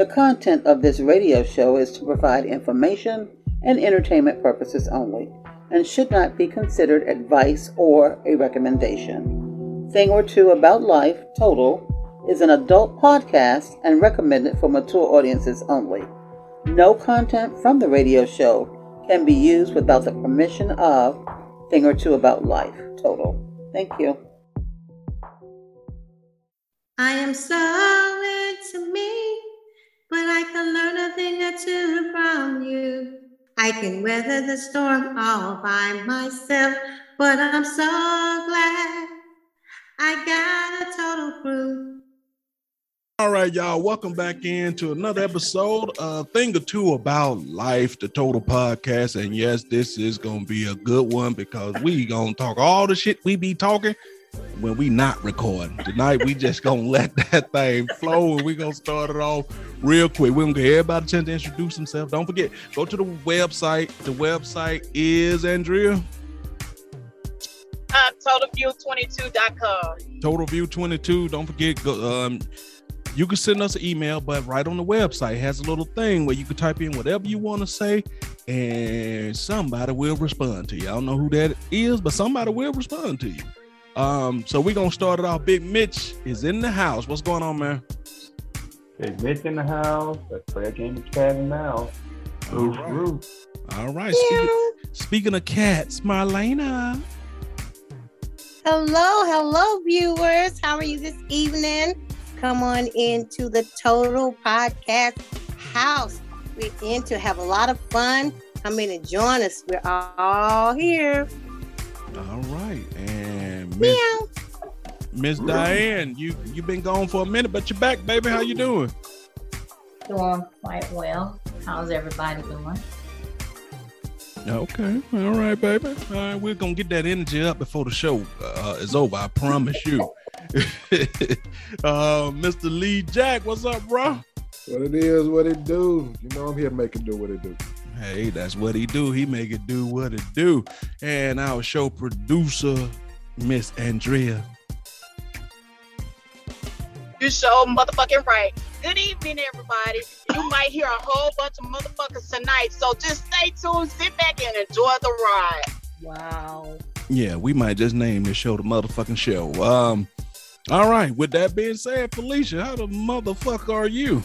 The content of this radio show is to provide information and entertainment purposes only and should not be considered advice or a recommendation. Thing or Two About Life Total is an adult podcast and recommended for mature audiences only. No content from the radio show can be used without the permission of Thing or Two About Life Total. Thank you. I am so into me, but I can learn a thing or two from you. I can weather the storm all by myself, but I'm so glad I got a total. All right, y'all. Welcome back into another episode of Thing or Two About Life, the Total Podcast. And yes, this is gonna be a good one because we gonna talk all the shit we be talking when we not recording. Tonight we just gonna let that thing flow and we gonna start it off real quick. We're gonna give everybody a chance to introduce themselves. Don't forget, go to the website. The website is Andrea. Uh, TotalView22.com. TotalView22. Don't forget, go, um, you can send us an email, but right on the website has a little thing where you can type in whatever you want to say, and somebody will respond to you. I don't know who that is, but somebody will respond to you. Um, so we're gonna start it off. Big Mitch is in the house. What's going on, man? Big Mitch in the house. Let's play a game of cat and mouse. Roof, right. roof. All right. Speaking, speaking of cats, Marlena. Hello, hello, viewers. How are you this evening? Come on into the Total Podcast House. We're in to have a lot of fun. Come in and join us. We're all here. All right. And Miss, Meow. Miss Diane, you you been gone for a minute, but you're back, baby. How you doing? Doing quite well. How's everybody doing? Okay. All right, baby. All right, we're gonna get that energy up before the show uh, is over. I promise you. uh, Mr. Lee Jack, what's up, bro? What it is, what it do. You know I'm here to make it do what it do. Hey, that's what he do. He make it do what it do. And our show producer, Miss Andrea. You're so motherfucking right. Good evening, everybody. You might hear a whole bunch of motherfuckers tonight, so just stay tuned, sit back, and enjoy the ride. Wow. Yeah, we might just name this show the motherfucking show. Um, all right. With that being said, Felicia, how the motherfucker are you?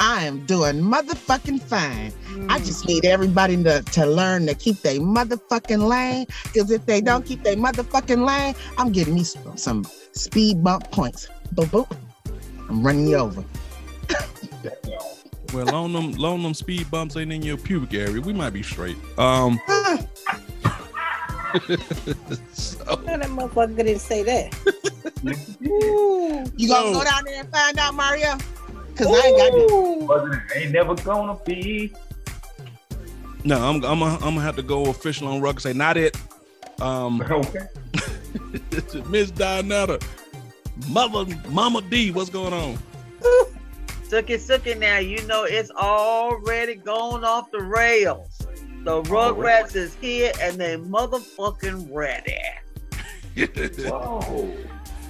I am doing motherfucking fine. I Mm. just need everybody to, to learn to keep their motherfucking lane. Because if they don't keep their motherfucking lane, I'm getting me some, some speed bump points. Boop, boop. I'm running you over. Well, on them, long them speed bumps ain't in your pubic area. We might be straight. Um, so, that motherfucker didn't say that. You gonna So- go down there and find out, Mario? Because I ain't got that. Ain't never gonna be. no, I'm, I'm, gonna- I'm gonna have to go official on record. Say not it. Um, Okay. Miss Donetta, Mother, Mama D, what's going on? Suck it, suck it now. You know it's already gone off the rails. The Rugrats is here and they motherfucking ready. Whoa.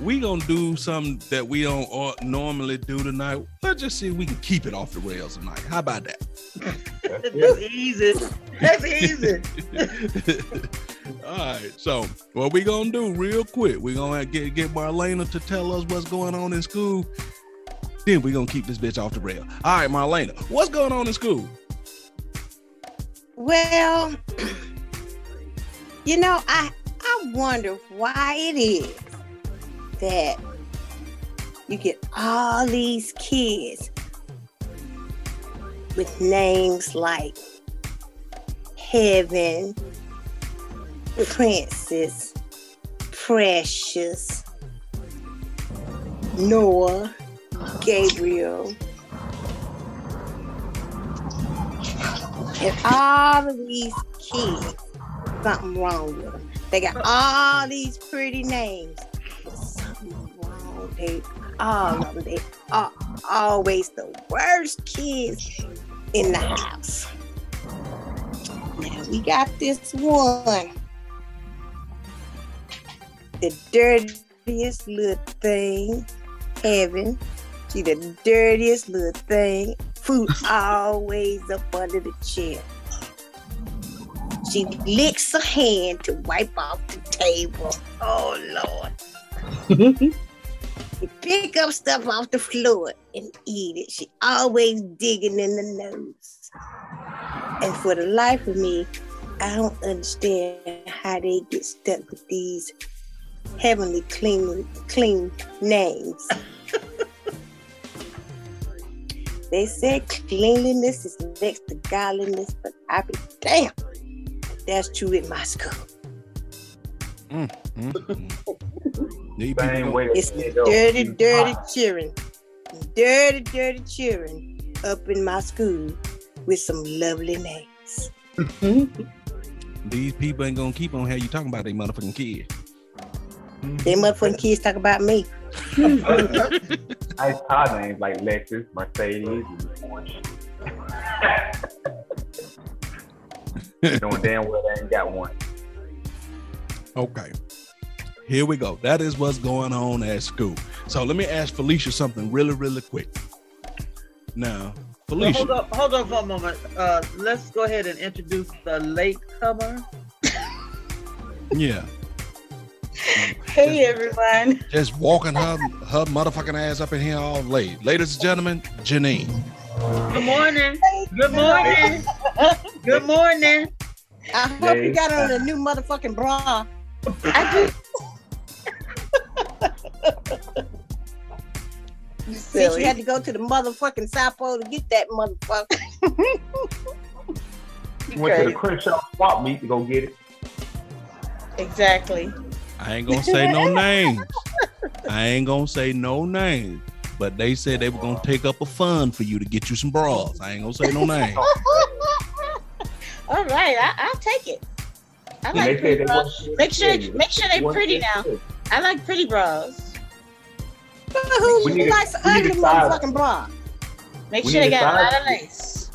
We gonna do something that we don't normally do tonight. Let's just see if we can keep it off the rails tonight. How about that? That's That's easy. That's easy. All right. So what we gonna do real quick? We gonna get get Marlena to tell us what's going on in school. Then we gonna keep this bitch off the rail. All right, Marlena, what's going on in school? Well, you know, I I wonder why it is that you get all these kids with names like Heaven, Princess, Precious, Noah, Gabriel, and all of these kids, something wrong with them. They got all these pretty names, all of them. They are always the worst kids in the house. Now we got this one, the dirtiest little thing, Heaven. She the dirtiest little thing. Food always up under the chair. She licks her hand to wipe off the table. Oh Lord. she pick up stuff off the floor and eat it. She always digging in the nose. And for the life of me, I don't understand how they get stuck with these heavenly clean clean names. they said cleanliness is next to godliness, but I be damn. That's true in my school. Mm, mm, mm. These people Same way. It's the dirty, dirty cheering. Dirty, dirty cheering up in my school with some lovely names. These people ain't gonna keep on how you talking about they motherfucking kids. They motherfucking kids talk about me. Nice car names like Lexus, Mercedes, and Porsche. Knowing damn well they ain't got one. Okay. Here we go. That is what's going on at school. So let me ask Felicia something really, really quick. Now, Well, Felicia, hold on, hold on for a moment. Uh, let's go ahead and introduce the late comer. yeah, Hey everyone. just walking her her motherfucking ass up in here all late. Ladies and gentlemen, Janine. Good morning. Good morning. Good morning. I hope you got on a new motherfucking bra. I do Since silly. you had to go to the motherfucking South Pole to get that motherfucker. Went to the Great. Crenshaw swap meet to go get it. Exactly. I ain't gonna say no names. I ain't gonna say no names. But they said they were gonna take up a fund for you to get you some bras. I ain't gonna say no names. All right, I, I'll take it. I like pretty they bras. wasn't- Make sure, yeah, make sure they wasn't pretty now. good. I like pretty bras. But who We need a- likes we ugly motherfucking bra? Make We sure they got a lot of lace.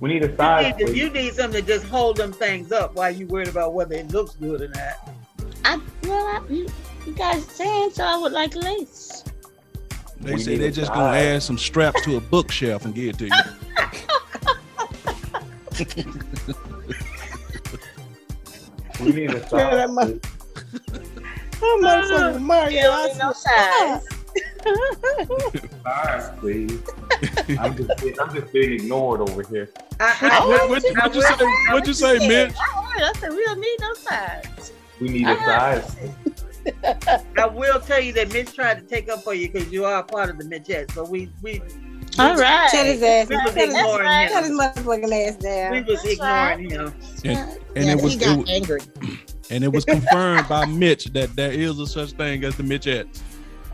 We need a You size. need, you need something to just hold them things up while you worried about whether it looks good or not. I well, I, you, you guys saying so. I would like lace. They We say they're just gonna add some straps to a bookshelf and give it to you. We need a Yeah, size. that mu- please. Oh, motherfucking Mario. You I don't need no swear. size. Size, please. I'm just, being- I'm just being ignored over here. I, I, what what, what you say? What you say, Mitch? I. I said we don't need no size. We need a size. I will tell you that Mitch tried to take up for you because you are part of the Mitchette. So we we All right. Shut his ass We was Shut his, ignoring right. shut his motherfucking ass down. We was That's right. ignoring him. And, and yeah, it was he got was- angry. and it was confirmed by Mitch that there is a such thing as the Mitchettes.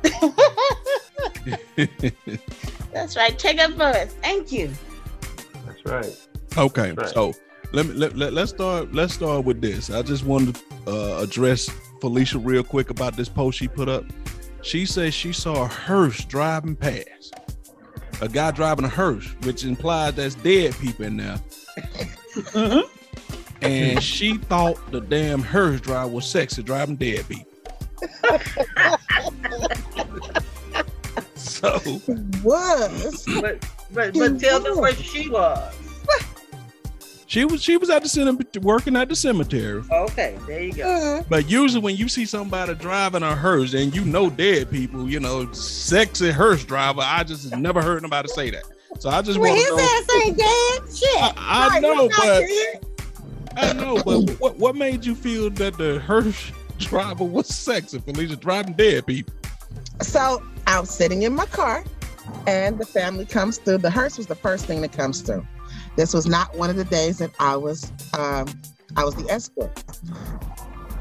That's right. Check up for us. Thank you. That's right. Okay, Right. so let me let, let, let's start let's start with this. I just wanted to uh, address Felicia real quick about this post she put up. She says she saw a hearse driving past. A guy driving a hearse, which implies there's dead people in there. Mm-hmm. and she thought the damn hearse driver was sexy driving dead people. so Was But but but tell them where she was. She was she was at the cemetery working at the cemetery. Okay, there you go. Mm-hmm. But usually when you see somebody driving a hearse and you know dead people, you know, sexy hearse driver, I just never heard nobody say that. So I just Well, want his to know. ass ain't dead. Shit. I, I Right, know, but. I know, but what what made you feel that the hearse driver was sexy? Felicia driving dead people. so I was sitting in my car, and the family comes through. The hearse was the first thing that comes through. This was not one of the days that I was um, I was the escort.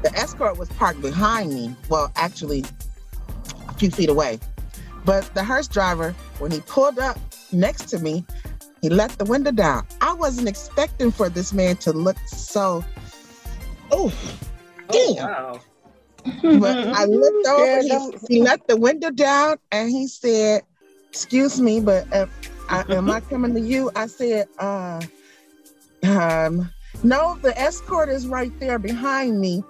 The escort was parked behind me. Well, actually, a few feet away. But the hearse driver, when he pulled up next to me, he let the window down. I wasn't expecting for this man to look so. Oh, Oh, Damn. wow. but I looked over. Yeah, he, he let the window down, and he said, "Excuse me, but uh, I, am I coming to you?" I said, uh, "Um, no. The escort is right there behind me."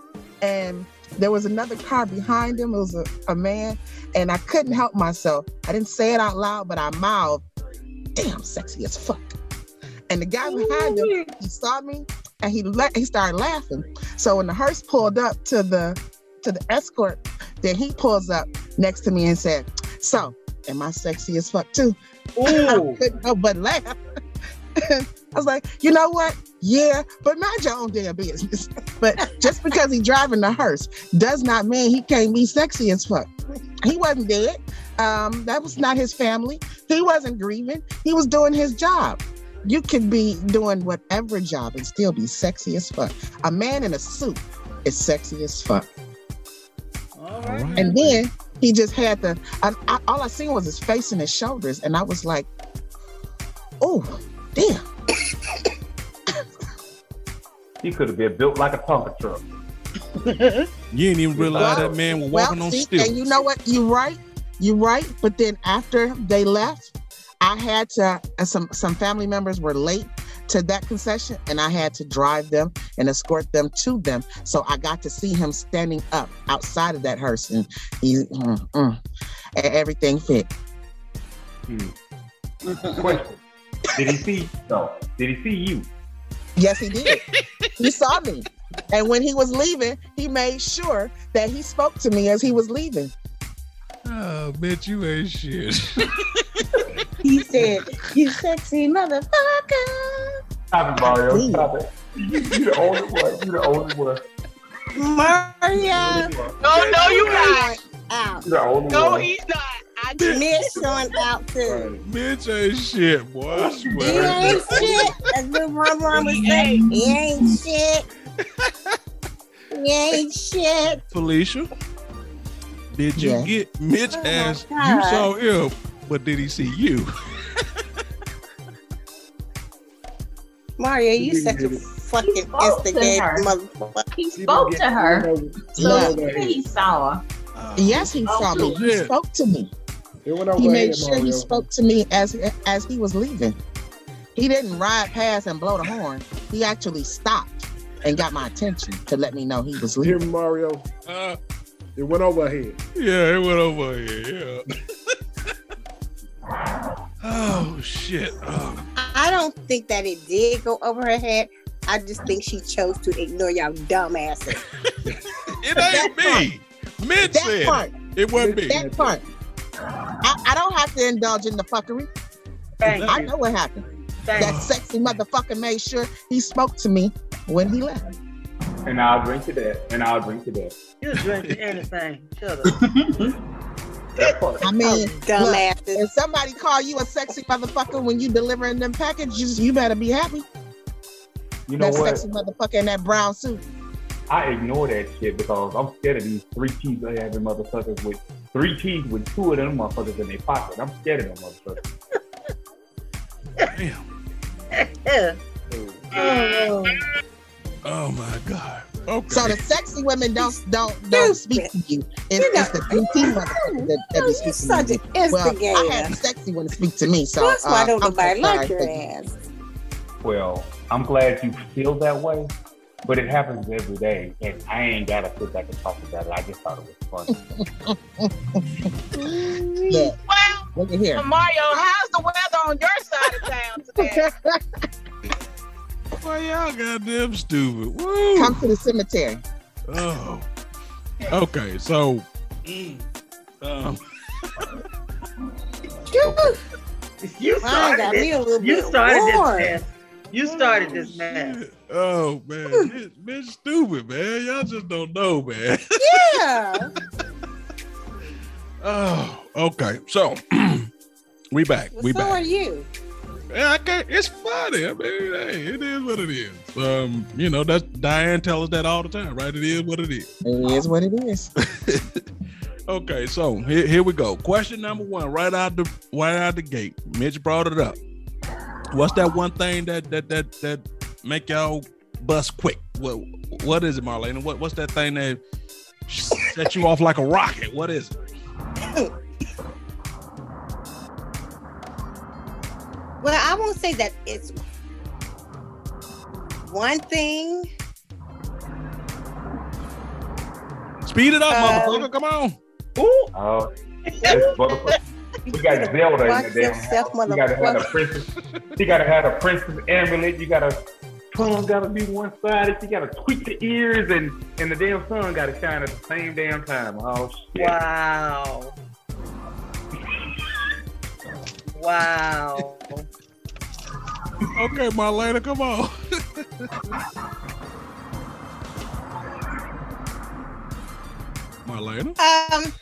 And there was another car behind him. It was a, a man, and I couldn't help myself. I didn't say it out loud, but I mouthed, "Damn, sexy as fuck." And the guy behind him, he saw me, and he la- he started laughing. So when the hearse pulled up to the to the escort, then he pulls up next to me and said, "So, am I sexy as fuck too?" I couldn't help but laugh. I was like, you know what? Yeah, but mind your own damn business. but just because he driving the hearse does not mean he can't be sexy as fuck. He wasn't dead. Um, that was not his family. He wasn't grieving. He was doing his job. You could be doing whatever job and still be sexy as fuck. A man in a suit is sexy as fuck. All right. And then he just had the, I, I, all I seen was his face and his shoulders. And I was like, oh, damn. He could have been built like a Tonka truck. You didn't even realize Well- that man was walking well, on see, stilts. and you know what? You're right. You're right. But then after they left, I had to. uh, Some some family members were late to that concession, and I had to drive them and escort them to them. So I got to see him standing up outside of that hearse, and he mm, mm, everything fit. Question: Did he see? No. Did he see you? Yes, he did. he saw me. And when he was leaving, he made sure that he spoke to me as he was leaving. Oh, bitch, you ain't shit. He said, "You sexy motherfucker." Stop it, Mario. Stop it. You, you the only one. You the only one. Mario. No, no, you not. Out. You the only No, one. he's not. I just Miss on out too. bitch ain't shit, boy. I He ain't shit. As Lil Rum Rum was saying, he ain't shit. He ain't shit. Felicia, did you Yeah. get Mitch Oh my asked you God. saw him, but did he see you? Mario, you He such a fucking spoke instigator motherfucker. He spoke to her, so Look, he saw her. yes, he Oh, saw me. He shit. spoke to me. It went over He made sure he spoke to me as as he was leaving. He didn't ride past and blow the horn. He actually stopped and got my attention to let me know he was Hear leaving. me, Mario? Uh, It went over her head. yeah, it went over here. Yeah. oh shit. Oh, I don't think that it did go over her head. I just think she chose to ignore y'all dumbasses. it ain't me. Mitch That said part, it. it wasn't me. that part. I, I don't have to indulge in the fuckery. Thank I you. know what happened. Thank That sexy motherfucker made sure he spoke to me when he left. And I'll drink to that. And I'll drink to that. you. You drink anything. Shut up. That part. I oh, mean, look, Dumbasses. if somebody call you a sexy motherfucker when you delivering them packages, you better be happy. You know that what? sexy motherfucker in that brown suit. I ignore that shit because I'm scared of these three keys I having motherfuckers with three keys with two of them motherfuckers in their pocket. I'm scared of them motherfuckers. Damn. Oh, Oh my god. Okay. So the sexy women don't don't don't speak to you. It's, You know- it's the three motherfuckers that, that oh, be speaking such to you. Well. I had the sexy one speak to me, so That's why uh, don't I'm nobody so like your ass. Well, I'm glad you feel that way, but it happens every day, and I ain't gotta sit back and talk about it. I just thought it was funny. Look, well, look at here. Mario, how's the weather on your side of town today? Boy, y'all goddamn stupid. Woo. Come to the cemetery. Oh. Okay, so um, You started me a You bit started this warm. mess. You started this mess. shit. Oh man, bitch, bitch stupid, man. Y'all just don't know, man. Yeah. Oh, okay. So we back. Well, we so back. are you. Yeah, I can't, it's funny. I mean, hey, it is what it is. Um, you know, that's Diane tells us that all the time, right? It is what it is. It is what it is. Okay, so here, here we go. Question number one, right out the right out the gate. Mitch brought it up. What's that one thing that that that that make y'all bust quick? What what is it, Marlena? What what's that thing that set you off like a rocket? What is it? Well, I won't say that it's one thing, Speed it up, Um, motherfucker. Come on. Oh, this motherfucker. We got Zelda in Watch the damn yourself, house. You gotta have a motherfucker. princess. You gotta have a princess amulet. You gotta tongue gotta be one sided. You gotta tweak the ears, and and the damn sun gotta shine at the same damn time. Oh shit! Wow. Wow. Okay, Marlena, come on. Marlena? Um,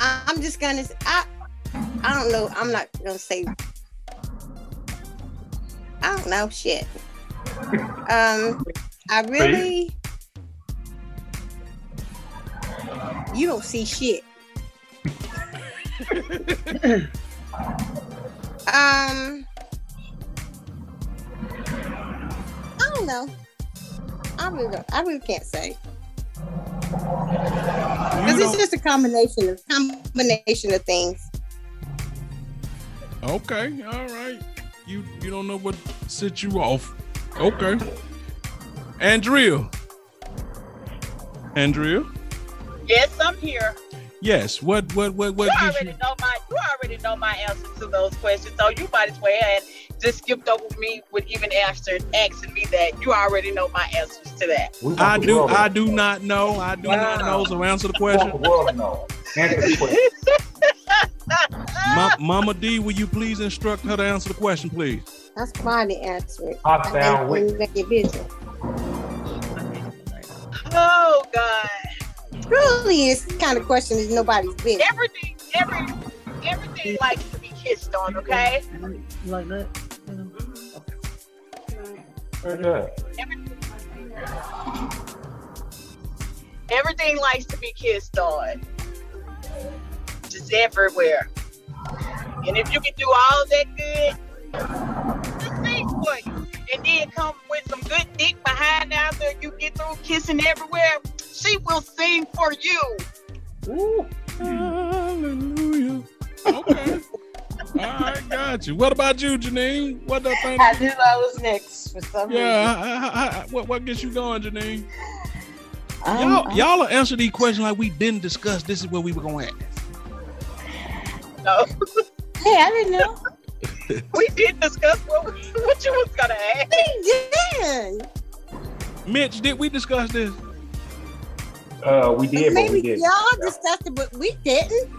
I- I'm just gonna. I I don't know. I'm not gonna say. I don't know shit. Um, I really. You don't see shit. um. I don't know. I really, I really can't say. Because it's just a combination of combination of things. Okay, all right. You you don't know what set you off. Okay. Andrea. Andrea? Yes, I'm here. Yes. What what what what you already you know my you already know my answers to those questions, so you might as well and just skipped over me with even answering asking me that. You already know my answers to that. I do I do not know. I do not know. So answer the question. the world to know. Answer the question. Ma- Mama D, will you please instruct her to answer the question, please? That's fine to answer it. I down think with- when you make your business. Oh God. Truly, it's the kind of question is nobody's business. Everything every everything likes to be kissed on, okay? Like that. Very good. Everything likes to be kissed on. Just everywhere. And if you can do all that good, just sing for you. And then come with some good dick behind after you get through kissing everywhere, she will sing for you. Ooh. Hallelujah. Okay. All right, got you. What about you, Janine? What that thing? I knew I was next for some Yeah, I- I- I- what what gets you going, Janine? Um, Y'all, um, y'all will answer these questions like we didn't discuss. This is where we were going at. No, hey, I didn't know. we did discuss what, what you was gonna ask. We did. Mitch, did we discuss this? Uh, we did, but we Maybe did. y'all discussed it, but we didn't.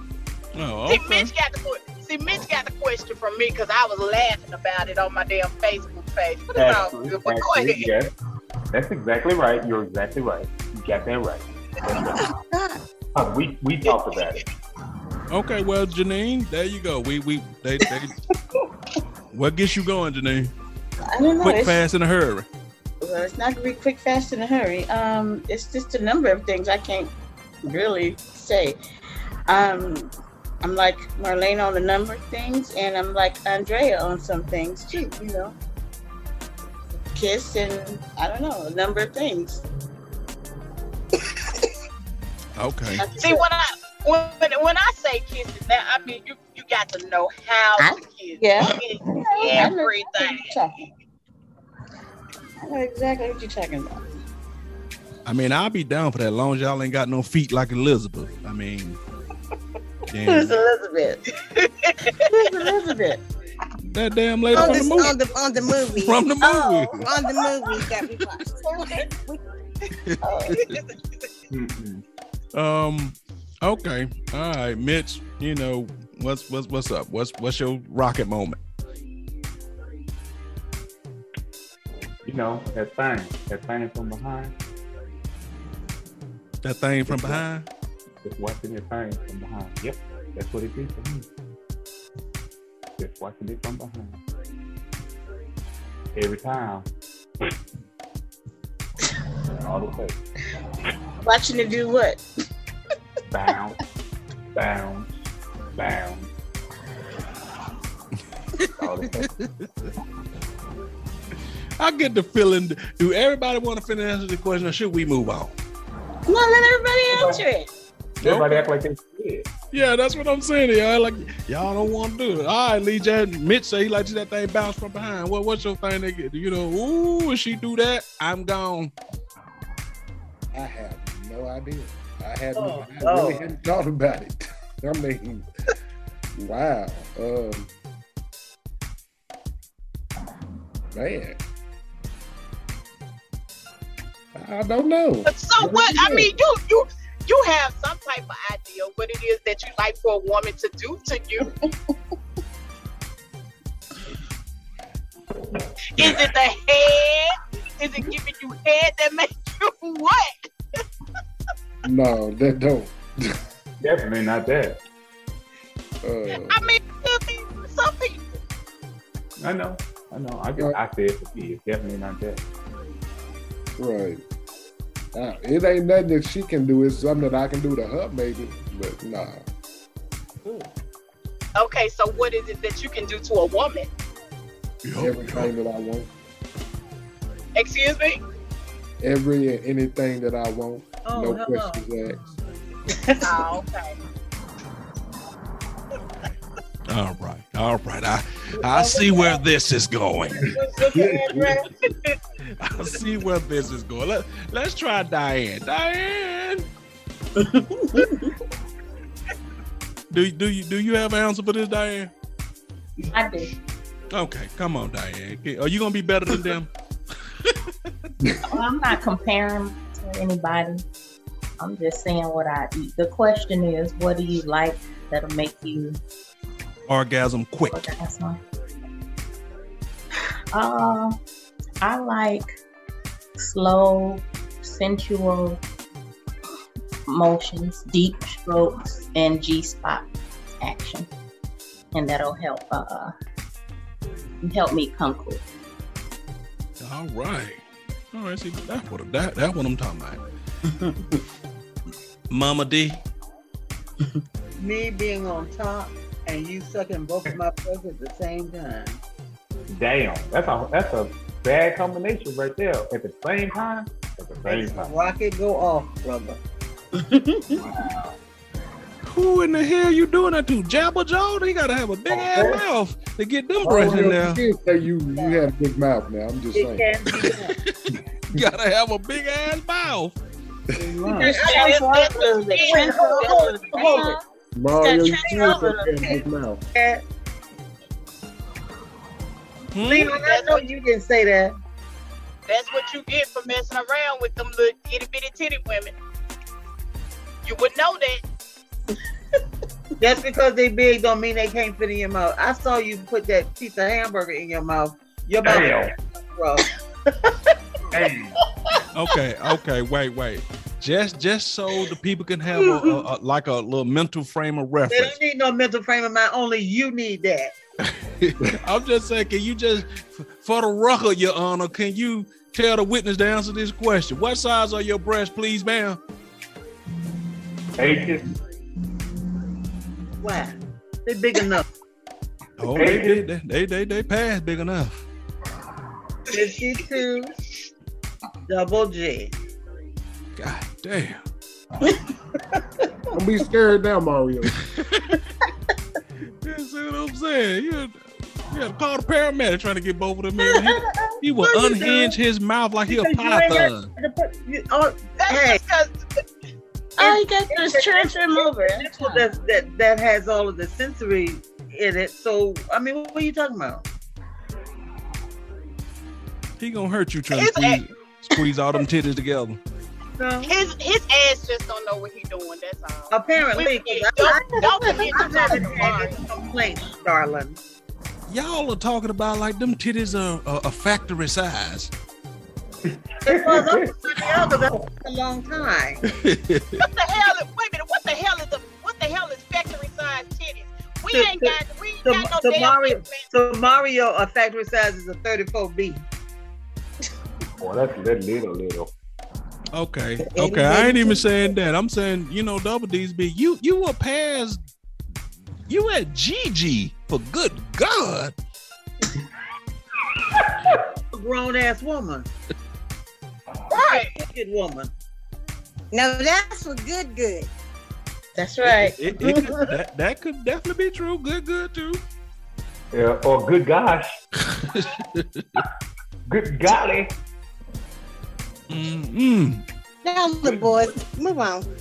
Oh, See. Mitch got the see Mitch got the question from me because I was laughing about it on my damn Facebook page. But it's all good. But go ahead. yes. That's exactly right. You're exactly right. You got that right. That's right. Uh, we we talked about it. Okay, well, Janine, there you go. We we they they. what gets you going, Janine? I don't know. Quick, It's, fast, in a hurry. well, it's not gonna be quick, fast, in a hurry. Um, it's just a number of things I can't really say. Um, I'm like Marlene on a number of things, and I'm like Andrea on some things too. You know, kiss and I don't know a number of things. Okay. See when I when, when I say kissing, that I mean you you got to know how I- to kiss. yeah. It's I know what everything. I know exactly what you're talking about. I mean, I'll be down for that. As long as y'all ain't got no feet like Elizabeth. I mean, Who's Elizabeth? Who's Elizabeth? that damn lady On from the, the movie. on the on the movie. From the movie. Oh, on the movie that we watched. Mm-mm. Um. Okay. All right, Mitch. You know what's what's what's up? What's what's your rocket moment? You know that thing, that thing from behind. That thing from behind. Just watching that thing from behind. Yep, that's what it is for me. Just watching it from behind. Every time. All the way. Watching it do what? Bounce, bounce, bounce. All the way. I get the feeling. Do everybody want to finish answer the question, or should we move on? Come on, let everybody answer it. Everybody act like they scared. Yeah, that's what I'm saying. Y'all like y'all don't want to do it. All right, Lee J. Mitch say he likes that thing bounce from behind. What what's your thing? They get you know. Ooh, if she do that, I'm gone. I have no idea. I hadn't, Oh, I really Lord. hadn't thought about it. I mean, wow. Um, man. I don't know. So what? I mean, you you you have some type of idea what it is that you like for a woman to do to you. is it the head? Is it giving you head that makes you what? No, that don't. Definitely not that. Uh, I mean, some people. I know. I know. I guess I said for me, it's definitely not that. right. Uh, it ain't nothing that she can do. It's something that I can do to her, maybe. But nah. Okay, so what is it that you can do to a woman? Everything that I want. Excuse me? Every and anything that I want. Oh, no hello. questions asked. oh, okay. All right, all right. I I see where this is going. I see where this is going. Let, let's try Diane. Diane. do do you do you have an answer for this, Diane? I do. Okay, come on, Diane. Are you gonna be better than them? Well, I'm not comparing to anybody. I'm just saying what I eat. The question is, what do you like that'll make you Orgasm quick. orgasm? Uh, I like slow, sensual motions, deep strokes, and G spot action, and that'll help uh help me come quick. All right. All right. See, that's what that that what I'm talking about. Mama D. Me being on top and you sucking both of my breasts at the same time. Damn, that's a that's a bad combination right there. At the same time, at the same time. Rocket go off, brother. Who in the hell you doing that to? Jabba Joe? They gotta have a big ass mouth to get them breasts in there. Oh, You did say you you had a big mouth now. I'm just saying. gotta have a big ass mouth. Mario, you It's did got say you a big mouth. Hmm? Leave it, I know you didn't say that. That's what you get for messing around with them little itty bitty titty women. You would know that. Just because they big don't mean they can't fit in your mouth. I saw you put that piece of hamburger in your mouth. Your mouth Damn. bro. Damn. Okay, okay, wait, wait. Just just so the people can have a, a, a like a little mental frame of reference. They don't need no mental frame of mind. Only you need that. I'm just saying, can you just for the record, Your Honor, can you tell the witness to answer this question? What size are your breasts, please, ma'am? Ages. Why? They big enough. Oh, they they they they, they, they passed big enough. 52 double G. God damn. Don't be scared now, Mario. You see what I'm saying? You, you had to call the paramedic trying to get both of them in. He, he will unhinge his mouth like he a Because python. put- you- oh, hey, because All you got to do is transfer him over. that's what that's, that that has all of the sensory in it. So I mean, what are you talking about? He gonna hurt you trying to His squeeze, squeeze all them titties together. No. his his ass just don't know what he's doing. That's all. Apparently, 'cause I, Don't, don't forget to talk to had Mari. any complaints, darling. Y'all are talking about like them titties are a, a factory size. It was I'm sorry, because that's a long time. What the hell? Is, wait a minute. What the hell is the what the hell is factory size titties? We ain't got we ain't So, got no so damn Mario, implants. so Mario, a factory size is a 34B. Boy, that's that's little, little. Okay, okay. I ain't even saying that. I'm saying you know double D's big. You you were past. You at GG for good God. A grown ass woman, Right. good woman. No, that's for good, good. That's right. It, it could, that, that could definitely be true. Good, good too. Yeah, or good gosh. good golly. Mm-mm. Now, the boys, move on.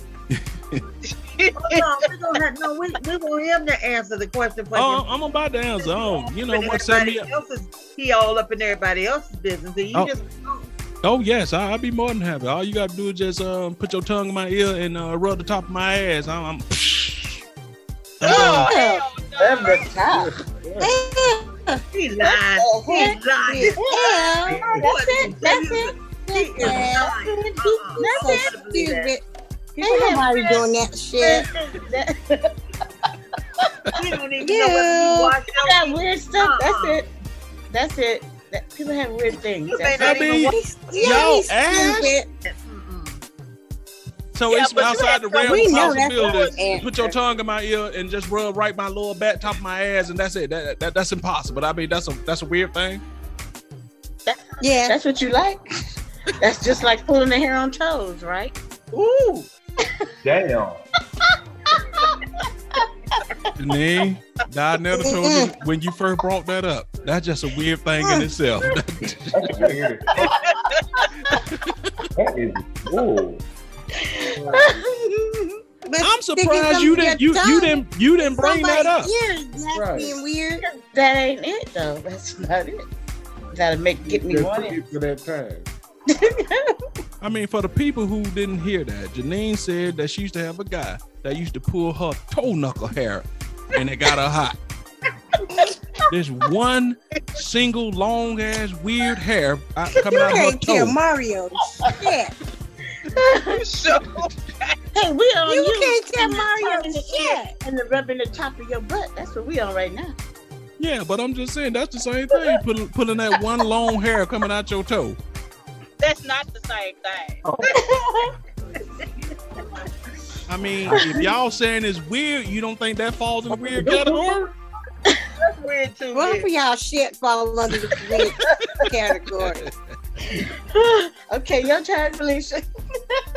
Hold on, we gonna have, no, we, we want him to answer the question for Oh, him. I'm about to answer. Oh, you know But what? Set me up. is he all up in everybody else's business, and you Oh. just Oh yes, I, I'll be more than happy. All you gotta do is just um, put your tongue in my ear and uh, rub the top of my ass. I'm, I'm, Oh, I'm hell From the top. he lied. He heck? lied. Yeah, that's it. That's it. He is lying. Uh-uh. That's it. Stupid. Ain't nobody doing that shit. He don't even know whether he watched People got weird stuff. That's it. That's it. That, people have weird things. You may That's not I mean, watch Yo, he's ass. So Yeah, it's outside the to- realm of possibility. Put your tongue in my ear and just rub right my lower back, top of my ass, and that's it. That, that that's impossible. I mean, that's a that's a weird thing. Yeah. That's what you like. That's just like pulling the hair on toes, right? Ooh. Damn. Janine, I never told you when you first brought that up. That's just a weird thing in itself. That's weird. that is whoa. But I'm surprised you didn't you you didn't you didn't bring that up. somebody's ear, That's Right. being weird. that ain't it though. That's not it. Gotta make get me Just one. wait for that time. I mean, for the people who didn't hear that, Janine said that she used to have a guy that used to pull her toe knuckle hair and it got her hot. There's one single long ass weird hair out, coming You out of her can't tell toe. Mario shit. So, Hey, we on You you. can't tell Mario in the ear shit. And the rubbing the top of your butt. That's what we on right now. Yeah, but I'm just saying that's the same thing. Pulling, pulling that one long hair coming out your toe. that's not the same thing. I mean, if y'all saying it's weird, you don't think that falls in the weird category? That's weird too. One weird. for y'all shit fall under the weird category. okay, your turn, Felicia.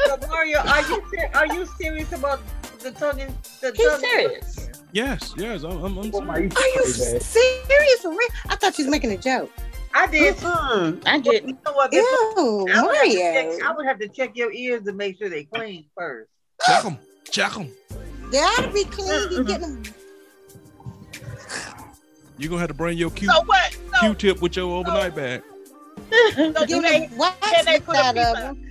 So, Mario, are you ser- are you serious about the tongue? in- The He's tongue serious. Yes, yes. I'm, I'm, I'm What serious. Are you serious for real? I thought you was making a joke. I did. Mm-mm, I didn't. know what? Ew, I would, have to check, Mario. I would have to check your ears to make sure they clean first. Check them, check them. They ought to be clean. You get them. You're gonna have to bring your Q So what? So, Q-tip with your overnight bag. so do they? them Can they put a piece of of? them.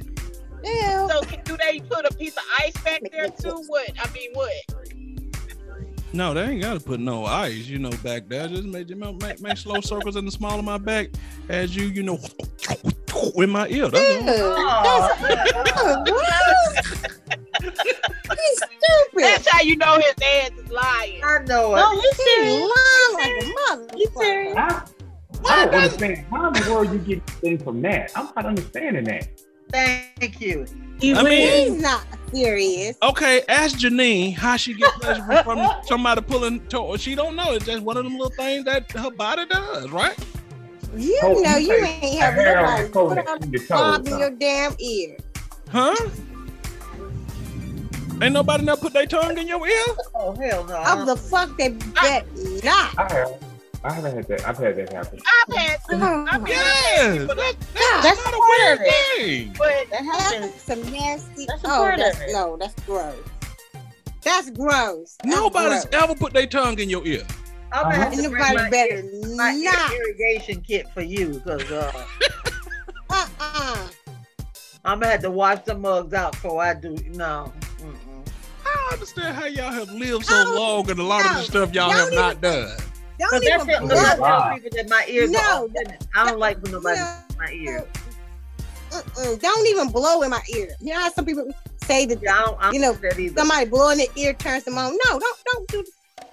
Ew. So can- do they put a piece of ice back there too? What? I mean, what? No, they ain't gotta put no ice, you know, back there. Just make make, make, make slow circles in the small of my back as you, you know, in my ear. That's. Ew. That's Oh. He's stupid. That's how you know his ass is lying. I know it. No, he's He's serious. lying like a motherfucker. I, I don't understand. How in the world you get things from that? I'm not understanding that. Thank you. You I mean- He's not serious. Okay, ask Janine how she get pleasure from somebody pulling toe. She don't know. It's just one of them little things that her body does, right? You Oh, know you you ain't a having on nobody your put next on to your toe, in your damn ear. Huh? Ain't nobody now put their tongue in your ear? Oh hell no. How the fuck they bet not? I have. I haven't had that. I've had that happen. I've had to. Oh, I've Yes. but, That, God, that's That's not a weird of it. thing. but That happens. Some nasty. That's oh, part of that's, no, that's gross. That's gross. That's Nobody's gross. ever put their tongue in your ear. I'm gonna have And to bring nobody my, better my not. irrigation kit for you because uh, Uh-uh. I'm gonna have to wash the mugs out before I do. No. Mm-mm. I don't understand how y'all have lived so Oh, long and a lot of the stuff y'all Don't have even- not done. Don't Cause that's even it. blow Cause I blow. tell Wow. people that my ears No, off. I don't like when nobody No. in my ear. Uh-uh. Don't even blow in my ear. You know how some people say that Yeah, I don't, I don't You know, do that either. somebody blow in the ear turns them on. No, don't don't do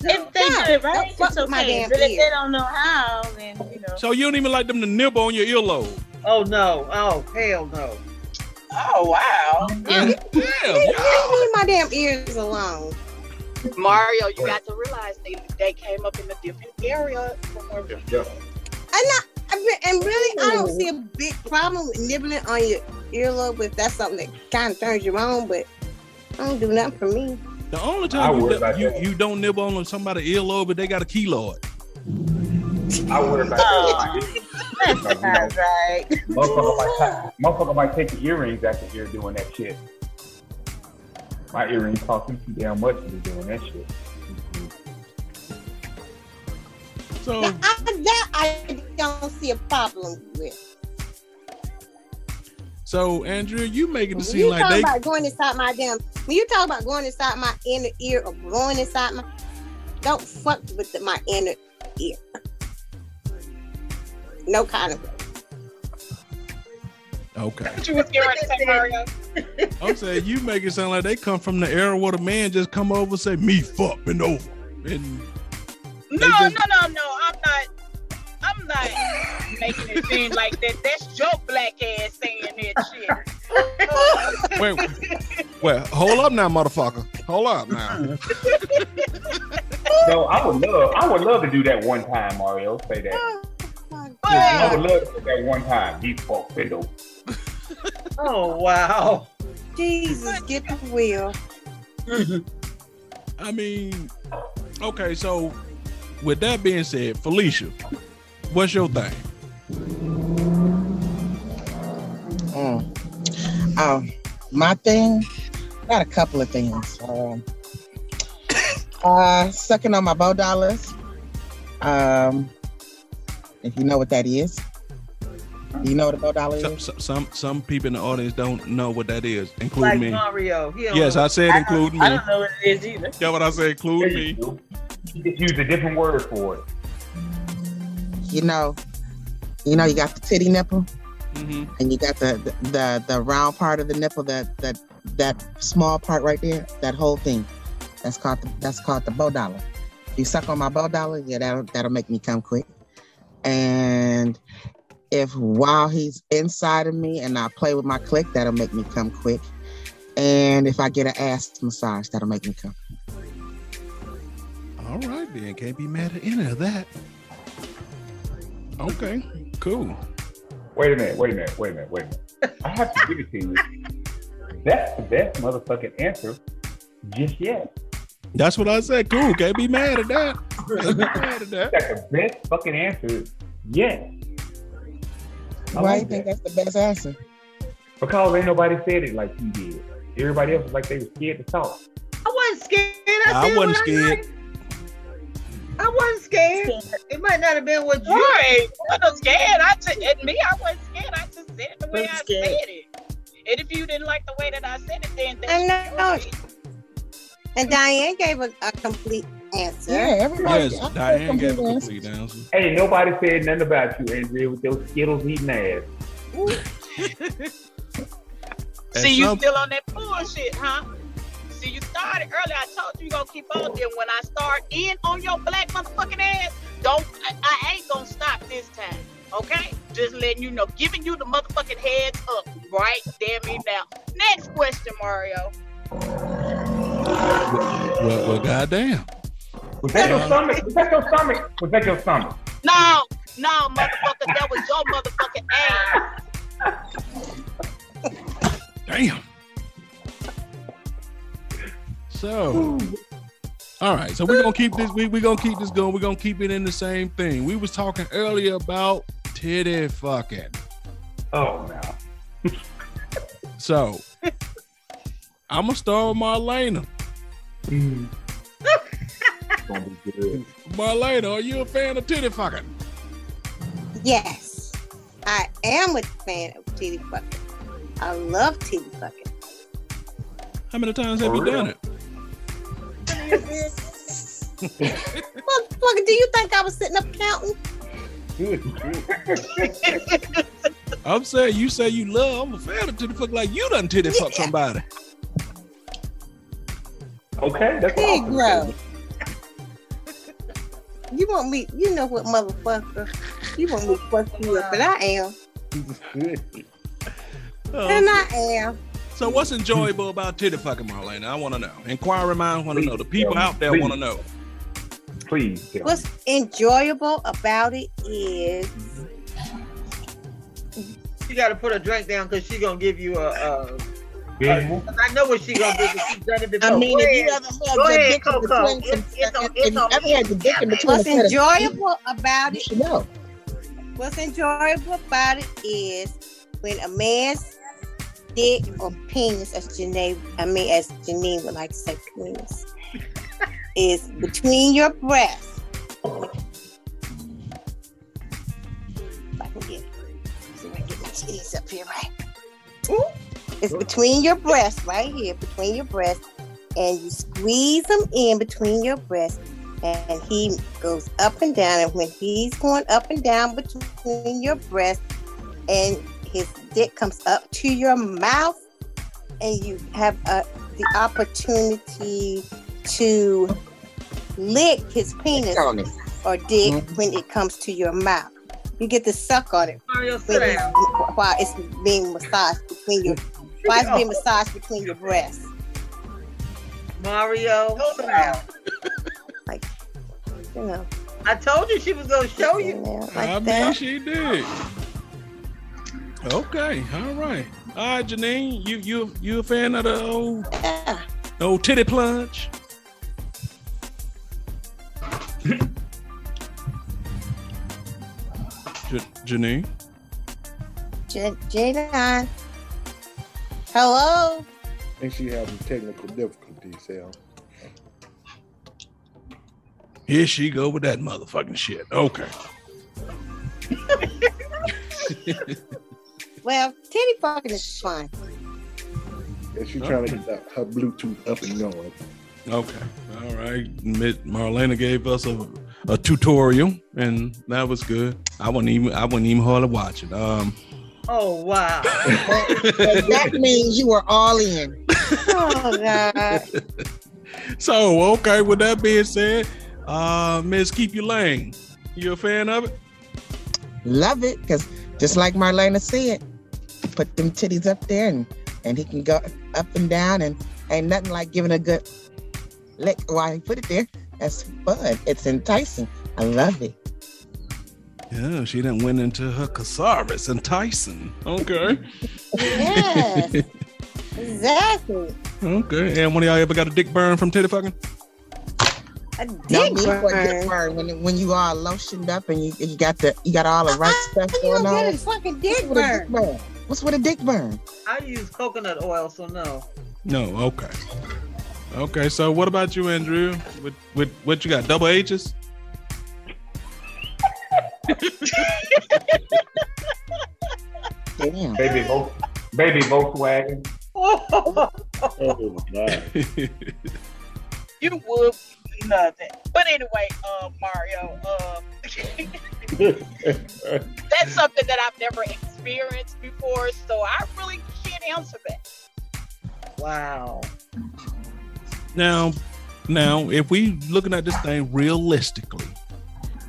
If they No, do it right, don't it's with my damn But if they don't know how, then you know. So you don't even like them to nibble on your earlobe. Oh no! Oh hell no! oh wow, Damn, Leave, y'all. leave my damn ears alone. Mario, you got to realize they they came up in a different area from where we. Yeah. And not, I mean, and really, I don't see a oh. big problem with nibbling on your earlobe if that's something that kind of turns you on. But I don't do nothing for me. The only time you, do, you, you, don't nibble on somebody's earlobe, but they got a keloid. I worry about Oh. that. That's not right. Motherfucker might, ta- motherfucker might take the earrings after you're doing that shit. My earrings cost me too damn much to be doing that shit. So Now, I, that I don't see a problem with. so Andrea, you making it When seem you like talk they about going inside my damn, when you talk about going inside my inner ear or blowing inside my, don't fuck with the, my inner ear. No kind of way. Okay. What you was getting ready to say, Mario? I'm saying you make it sound like they come from the era where the man just come over and say me fuck bend over and No, just- no, no, no. I'm not. I'm not making it seem like that. That's your black ass saying that shit. wait. wait. hold up now, motherfucker. Hold up now. So I would love, I would love to do that one time, Mario. Say that. Oh, I would love to do that one time. These folks bend over. Oh wow. Jesus, get the wheel. I mean, okay, so with that being said, Felicia, what's your thing? Mm. Oh, my thing, got a couple of things. Um, uh, sucking on my bow dollars. Um, if you know what that is, do you know what a bow dollar Some, is? some some some people in the audience don't know what that is, Like including me. Mario. Yes, know. I said I including don't, I don't know what it is either. Yeah, what I said, include me. You just use a different word for it. You know, you know, you got the titty nipple, hmm and you got the the the, the round part of the nipple, that that that small part right there, that whole thing. That's called the, that's called the bow dollar. You suck on my bow dollar, yeah, that'll that'll make me come quick. And if while he's inside of me and I play with my click, that'll make me come quick. And if I get an ass massage, that'll make me come. All right, then can't be mad at any of that. Okay, cool. Wait a minute, wait a minute, wait a minute, wait a minute. I have to give it to you. That's the best motherfucking answer just yet. That's what I said. Cool. Can't be mad at that. Can't be mad at that. That's the best fucking answer yet. I Why like you think that. that's the best answer? Because ain't nobody said it like you did. Everybody else was like they were scared to talk. I wasn't scared. I, I said wasn't what scared. liked. I wasn't scared. It might not have been what you. Right. I wasn't scared. I just admit me, I wasn't scared. I just said it the way I scared. said it. And if you didn't like the way that I said it, then I know. your. And Diane gave a, a complete answer. Yeah, everybody. Yes, I Diane gave a complete answer. Hey, nobody said nothing about you, Andrea, with those Skittles eating ass. And See, you still on that bullshit, huh? See, you started early. I told you you gonna keep on. Then when I start in on your black motherfucking ass, don't I, I ain't gonna stop this time. Okay? Just letting you know, giving you the motherfucking heads up right damn me now. Next question, Mario. Well, well, goddamn. Was that your stomach? Was that your stomach? Was that your stomach? No, no, motherfucker, that was your motherfucking ass. Damn. So, all right. So we're gonna keep this. We we gonna keep this going. We're gonna keep it in the same thing. We was talking earlier about titty fucking. Oh no. So, I'm gonna start with Marlena. Mm. Gonna be good. Marlena, are you a fan of titty fucking? Yes, I am a fan of titty fucking. I love titty fucking. How many times have For you real? done it? Motherfucker, do you think I was sitting up counting? I'm saying you say you love. I'm a fan of titty fuck. Like you done titty fuck Yeah. somebody. Okay, that's Big awesome. Bro. You want me? You know what, motherfucker? You want me to fuck you up, and I am, Oh, and I am. So what's enjoyable about titty fucking, Marlena? I want to know. Inquiring minds want to know. The people out there want to know. Please. tell me. What's enjoyable about it is You got to put a drink down because she's gonna give you a, a Visual. 'Cause I know what she gonna do. 'cause She's done it before. I mean, if you ahead. ever had Go your ahead, dick in between It's- some, it's on- if you ever had your dick in between What's a of enjoyable about it? should know. What's enjoyable about it is when a man's dick or penis, as Janae, I mean, as Janine would like to say, penis, is between your breasts. If I can get, see if I can get my titties up here, right? It's between your breasts, right here, between your breasts, and you squeeze them in between your breasts, and he goes up and down. And when he's going up and down between your breasts, and his dick comes up to your mouth, and you have uh, the opportunity to lick his penis or dick Mhm. when it comes to your mouth. You get to suck on it Mario, sit when it's, while it's being massaged between your while it's being massaged between your breasts. Mario, sit down. You know, I told you she was gonna show you. like I mean, that. she did. Okay, all right. All right, Janine, you you you a fan of the old Yeah. old titty plunge? J- Janine, J- Jadon. Hello. I think she having technical difficulties, Sal. here she go with that motherfucking shit. Okay. Well, titty fucking is fun. Yeah, she trying to get that, her Bluetooth up and going. Okay. All right. Marlena gave us a, a tutorial and that was good. I wasn't even I wasn't even hardly watching. Um Oh wow. And that means you were all in. Oh God. so okay, with that being said, uh Miss Keep Your Lane. You a fan of it? Love it, because just like Marlena said, put them titties up there and, and he can go up and down and ain't nothing like giving a good lick while he put it there. That's fun. It's enticing. I love it. Yeah, she done went into her casaurus and Tyson. Okay. Yes. exactly. Okay. And one of y'all ever got a dick burn from titty fucking? A dick need for a dick burn. burn when when you all lotioned up and you you got the you got all the right stuff How you going gonna on. get a fucking What's dick with a dick burn? burn? What's with a dick burn? I use coconut oil, so no. No, okay. Okay, so what about you, Andrew? With with what you got? Double H's? Damn. Baby, Vol- baby Volkswagen. Oh, God. You would nothing. But anyway, uh, Mario, uh, that's something that I've never experienced before, so I really can't answer that. wow. Now, now, if we looking at this thing realistically,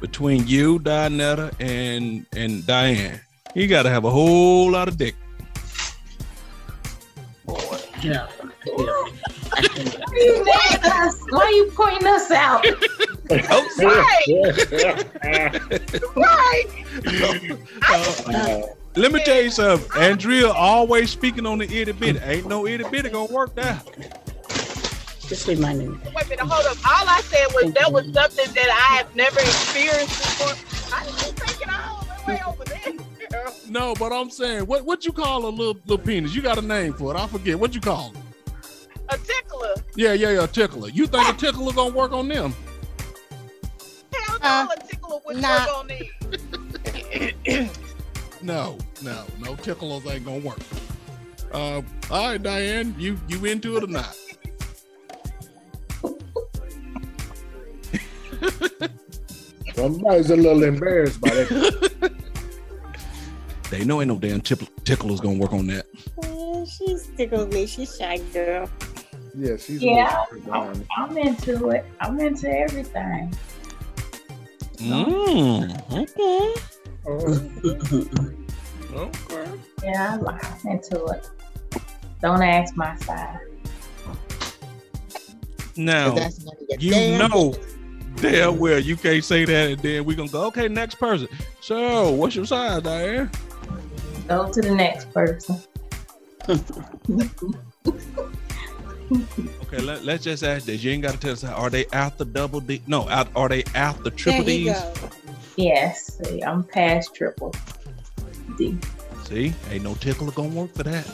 between you, Dianetta, and and Diane, you got to have a whole lot of dick. Why you mad at us? Why you pointing us out? Right. Uh, let me tell you something. Andrea always speaking on the itty bitty. Ain't no itty bitty gonna work there. Just reminding me. Wait a minute, hold up. All I said was that was something that I have never experienced before. I didn't take it all the way over there. No, but I'm saying, what what you call a little little penis? You got a name for it? I forget. What you call it? A tickler. Yeah, yeah, yeah, a tickler. You think a tickler gonna work on them? Hell no, Uh, a tickler would nah. work on me. No, no, no ticklers ain't gonna work. Uh, all right, Diane, you you into it or not? Somebody's a little embarrassed by that. They know ain't no damn tickle, ticklers gonna work on that. She's tickled me. She's shy girl. Yeah, she's Yeah, I'm, I'm into it. I'm into everything. Mm, okay, Oh, okay. Yeah, I'm I'm into it. Don't ask my side. Now That's none of your you damn know damn well you can't say that, and then we're gonna go. Okay, next person. So, what's your size, Diane? Go to the next person. Okay, let, let's just ask this. You ain't got to tell us. Are they after double D? No, out, are they after triple there D's? goes. Yes, see, I'm past triple D. See, ain't no tickler gonna work for that.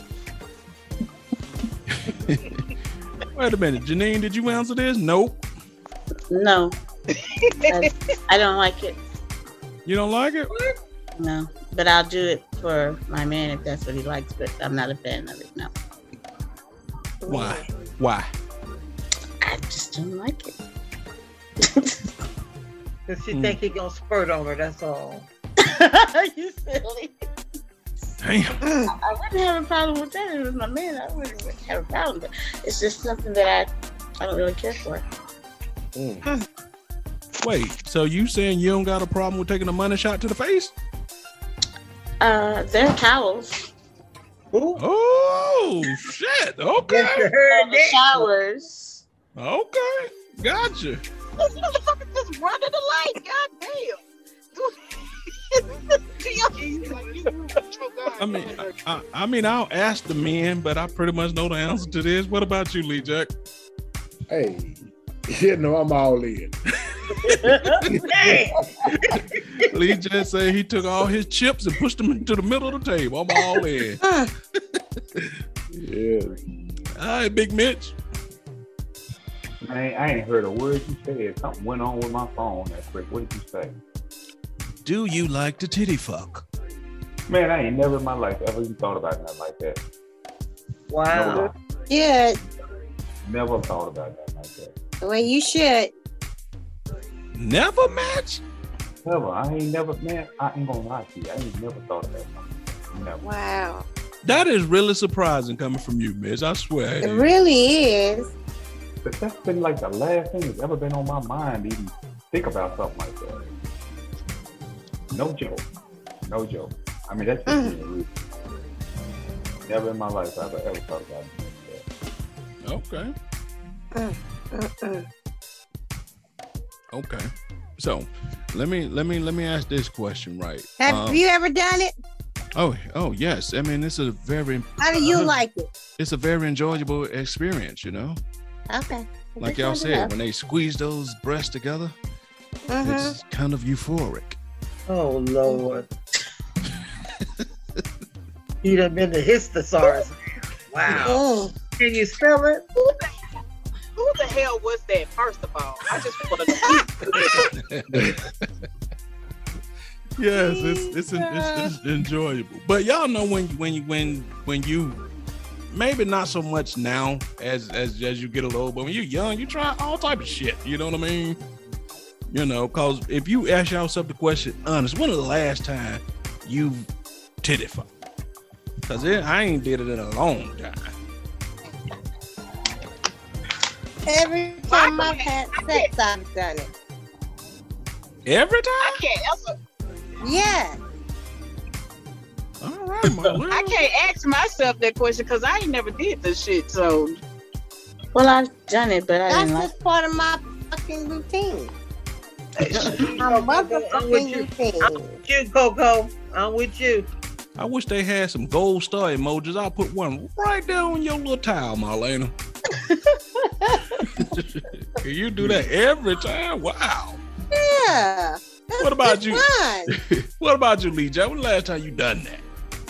Wait a minute, Janine, did you answer this? Nope. No, I, I don't like it. You don't like it? No, but I'll do it for my man if that's what he likes. But I'm not a fan of it. No, Why? Why? I just don't like it. Cause she Hmm. think he gonna spurt on her. That's all. you silly. Damn. I wouldn't have a problem with that. If it was my man, I wouldn't have a problem. But it's just something that I, I don't really care for. Mm. Wait, so you saying you don't got a problem with taking a money shot to the face? Uh, they're towels. Ooh. Oh shit. Okay. Yes, you heard And the showers. Okay. Gotcha. This motherfucker just running the light. God damn. I mean, I, I, I mean, I'll ask the men, but I pretty much know the answer to this. What about you, Lee Jack? Hey, you know I'm all in. Lee just said he took all his chips and pushed them into the middle of the table. I'm all in. Yeah. All right, Big Mitch. Man, I ain't heard a word you said. Something went on with my phone that quick. What did you say? Do you like to titty fuck? Man, I ain't never in my life ever even thought about nothing like that. Wow. No, Yeah, never thought about that like that. Well, you should. Never match? Never. I ain't never, man, I ain't gonna lie to you. I ain't never thought about that. Never. Wow, That is really surprising coming from you, Miss. I swear. it it is. really is. But that's been like the last thing that's ever been on my mind to even think about something like that. No joke. No joke. I mean, that's just being rude. Never in my life have I ever thought about it. Okay. Mm, mm-mm. Okay. So let me let me let me ask this question right. Have Um, you ever done it? oh oh yes. I mean this is a very How do you uh, like it? it's a very enjoyable experience, you know. Okay. Like y'all said, when they squeeze those breasts together, hmm it's kind of euphoric. Oh Lord. he done been the histosaurus. Wow. Mm. Can you spell it? Hell was that, first of all? I just want to know. Yes, it's it's, it's it's enjoyable. But y'all know when when you when when you maybe not so much now as as as you get a little, but when you're young, you try all type of shit. You know what I mean? You know, cause if you ask yourself the question, honest, when was the last time you titty fuck? Cause it, I ain't did it in a long time. Every time I've had sex, I've done it. Every time? I can't answer. Yeah. All right, Marlena. I can't ask myself that question because I ain't never did this shit. So Well, I've done it, but I That's didn't like. just part of my fucking routine. My I'm with motherfucking you. routine. I'm with you, Coco. I'm with you. I wish they had some gold star emojis. I'll put one right there on your little towel, Marlena. Can you do that every time? Wow. Yeah. What about you? What about you, Lee J? When the last time you done that?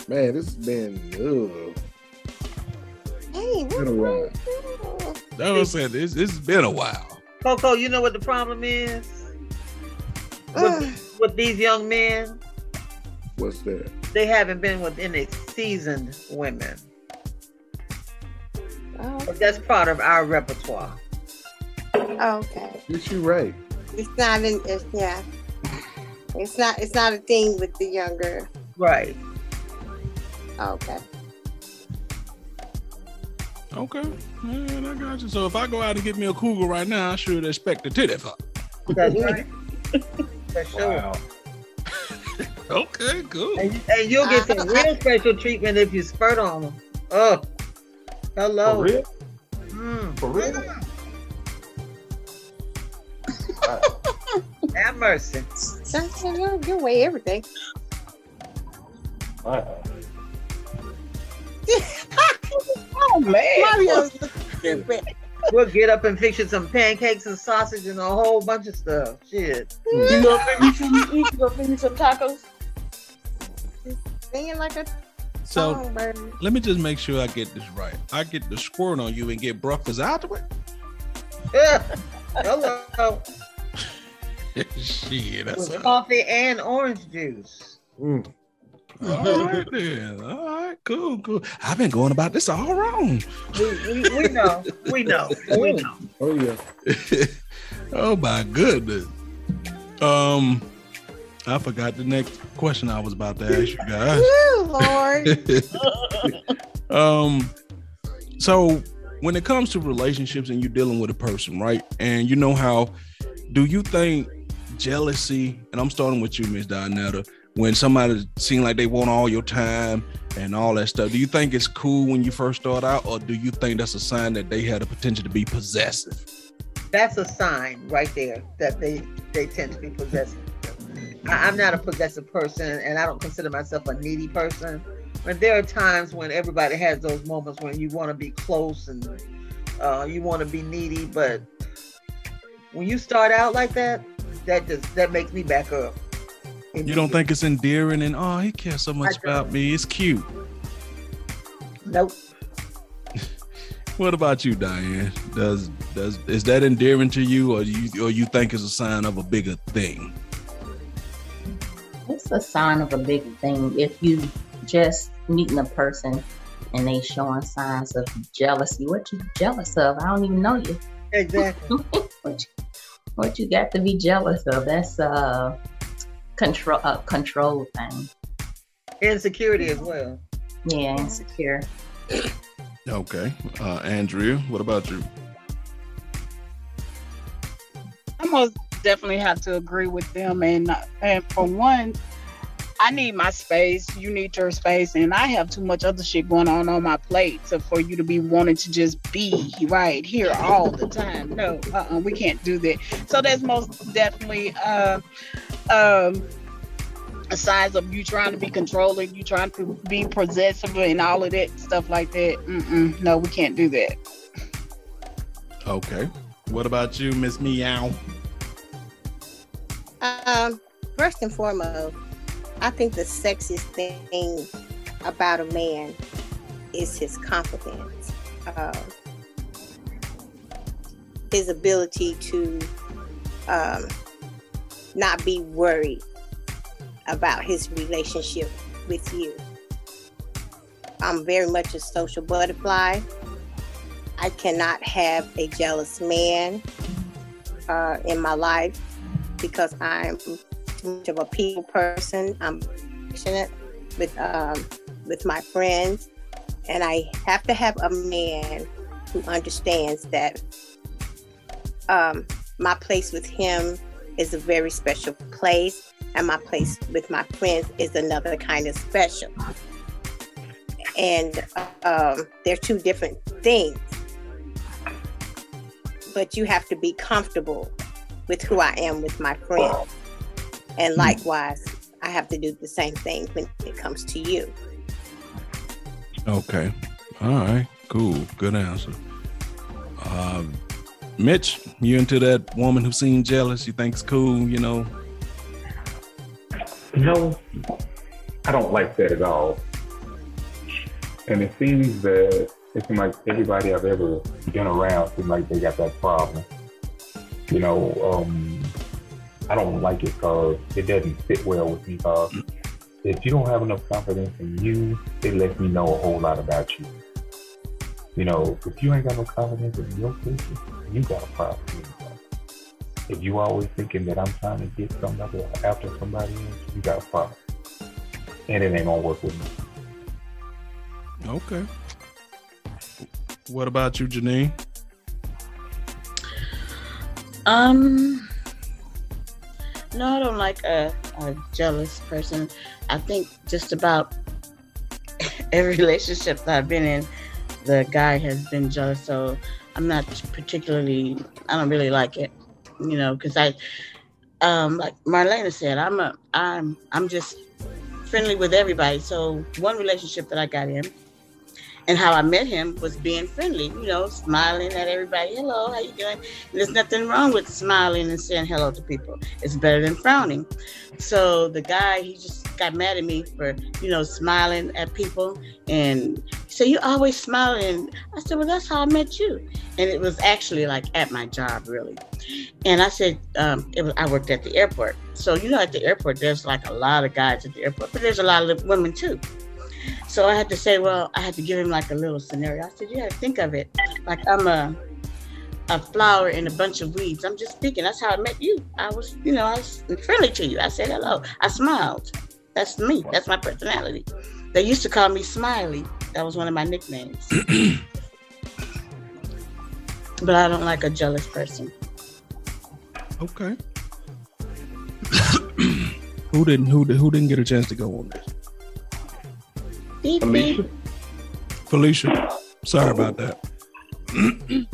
Man, this has been ugh, Hey, been a while. what's That's what I'm saying. this. it's been a while. Coco, you know what the problem is with, with these young men? What's that? They haven't been with any seasoned women. Oh, But that's part of our repertoire. Oh, okay. Yes, you right. It's not in. It's yeah. It's not. It's not a thing with the younger. Right. Okay. Okay. Man, I got you. So if I go out and get me a cougar right now, I should expect a titty fuck. That's right. For sure. Okay, cool. And, and you'll get some real special treatment if you spurt on them. Oh, hello. For real? Mm, For real? have mercy. Something you you weigh everything. All right. Oh man. Mario's stupid. We'll get up and fix you some pancakes and sausage and a whole bunch of stuff. Shit. You gonna bring me some? You gonna bring me some tacos? Singing like a So songbird. let me just make sure I get this right. I get the squirt on you and get breakfast out of it. Yeah. Hello. Shit, that's With coffee and orange juice. Mm. all right then. All right, cool, cool. I've been going about this all wrong. We, we, we know. We know. We know. Oh yeah. oh my goodness. Um, I forgot the next question I was about to ask you guys. Woo, Lord. um, so when it comes to relationships and you're dealing with a person, right? And you know how do you think jealousy, and I'm starting with you, Miss Donetta, when somebody seems like they want all your time and all that stuff, do you think it's cool when you first start out, or do you think that's a sign that they had the potential to be possessive? That's a sign right there that they they tend to be possessive. I, I'm not a possessive person, and I don't consider myself a needy person. But there are times when everybody has those moments when you want to be close and uh, you want to be needy, but when you start out like that, that just that makes me back up. You don't think it's endearing and oh, he cares so much about me. It's cute. Nope. What about you, Diane? Does does is that endearing to you, or you or you think it's a sign of a bigger thing? It's a sign of a big thing if you just meeting a person and they showing signs of jealousy. What you jealous of? I don't even know you. Exactly. what, you what you got to be jealous of? That's a control a control thing. Insecurity as well. Yeah, insecure. Okay, uh, Andrea, what about you? I most definitely have to agree with them. And and for one, I need my space. You need your space, and I have too much other shit going on on my plate to, for you to be wanting to just be right here all the time. No, uh-uh, we can't do that. So that's most definitely uh, um, a signs of you trying to be controlling, you trying to be possessive, and all of that stuff like that. Mm-mm, no, we can't do that. Okay, what about you, Miss Meow? Um, first and foremost, I think the sexiest thing about a man is his confidence, um, his ability to um, not be worried about his relationship with you. I'm very much a social butterfly. I cannot have a jealous man uh, in my life because I'm much of a people person. I'm passionate with um, with my friends, and I have to have a man who understands that um, my place with him is a very special place, and my place with my friends is another kind of special. And um, they're two different things, but you have to be comfortable with who I am with my friends. And likewise, I have to do the same thing when it comes to you. Okay, all right, cool, good answer. Um, Mitch, you into that woman who seemed jealous? You think's cool? You know? No, I don't like that at all. And it seems that it seems like everybody I've ever been around seems like they got that problem. You know, um, I don't like it because it doesn't fit well with me. Because if you don't have enough confidence in you, it lets me know a whole lot about you. You know, if you ain't got no confidence in your future, you got a problem. If you always thinking that I'm trying to get somebody after somebody else, you got a problem. And it ain't gonna work with me. Okay. What about you, Janine? Um, no, I don't like a, a jealous person. I think just about every relationship that I've been in, the guy has been jealous. So I'm not particularly, I don't really like it, you know, because I, um, like Marlena said, I'm a, I'm, I'm just friendly with everybody. So one relationship that I got in, And how I met him was being friendly, you know, smiling at everybody. Hello, how you doing? And there's nothing wrong with smiling and saying hello to people. It's better than frowning. So the guy, he just got mad at me for, you know, smiling at people. And said, You always smiling. I said, Well, that's how I met you. And it was actually like at my job, really. And I said, um, it was, I worked at the airport. So, you know, at the airport, there's like a lot of guys at the airport, but there's a lot of women too. So I had to say, well, I had to give him like a little scenario. I said, you got to think of it like I'm a a flower in a bunch of weeds. I'm just speaking. That's how I met you. I was, you know, I was friendly to you. I said hello. I smiled. That's me. That's my personality. They used to call me Smiley. That was one of my nicknames. but I don't like a jealous person. Okay. who didn't who did, who didn't get a chance to go on this? Beep, Alicia? beep. Felicia. Sorry about that.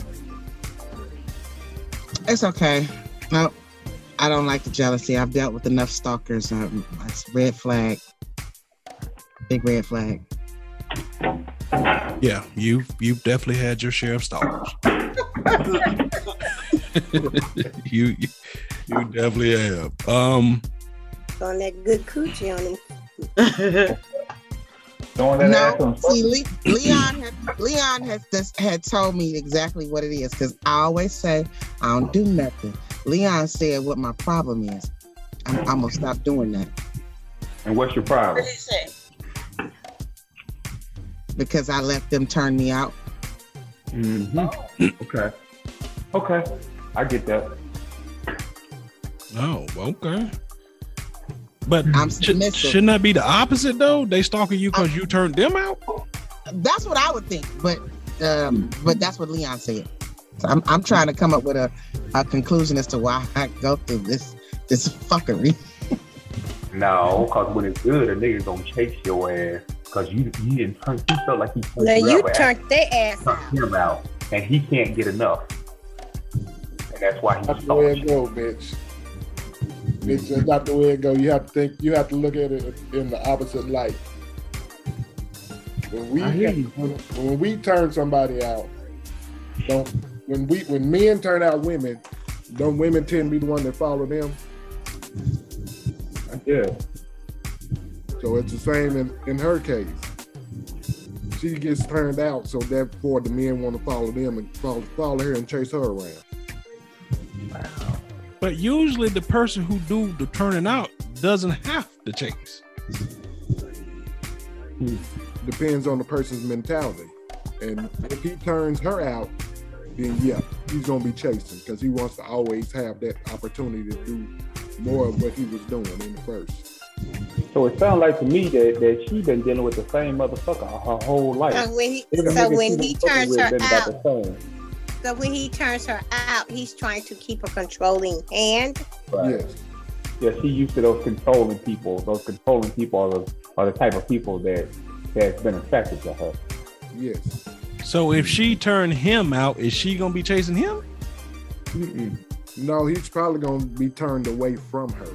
It's okay. No, I don't like the jealousy. I've dealt with enough stalkers. Um, it's red flag. Big red flag. Yeah, you've you've definitely had your share of stalkers. you, you you definitely have. Um On that good coochie on him. Throwing that ass No, on see, Le- Leon, had, Leon has just had told me exactly what it is because I always say I don't do nothing. Leon said what my problem is. I'm, I'm gonna stop doing that And what's your What problem? did he say? because I let them turn me out. Mm-hmm. Okay. Okay. I get that. oh, okay. But I'm should, submissive. shouldn't that be the opposite though? They stalking you because you turned them out? That's what I would think, but um, but that's what Leon said. So I'm I'm trying to come up with a, a conclusion as to why I go through this this fuckery. No, because when it's good, a nigga gonna chase your ass because you you didn't turn. He felt like he turned Now you you turned their ass turned out. him out, and he can't get enough. And that's why he's That's the way stalking it go, bitch. It's just not the way it go. You have to think. You have to look at it in the opposite light. When we I hear you. when, when we turn somebody out, don't when we when men turn out women, don't women tend to be the one that follow them? Yeah. So it's the same in, in her case. She gets turned out, so therefore the men want to follow them and follow, follow her and chase her around. But usually the person who do the turning out doesn't have to chase. Depends on the person's mentality. And if he turns her out, then yeah, he's gonna be chasing because he wants to always have that opportunity to do more of what he was doing in the first. So it sounds like to me that, that she been dealing with the same motherfucker her whole life. So when he, so when he turns her out, about the same. So when he turns her out, he's trying to keep a controlling hand. Right. Yes. Yeah, she used to those controlling people. Those controlling people are the, are the type of people that that's been attracted to her. Yes. So if she turned him out, is she gonna be chasing him? Mm-mm. No, he's probably gonna be turned away from her.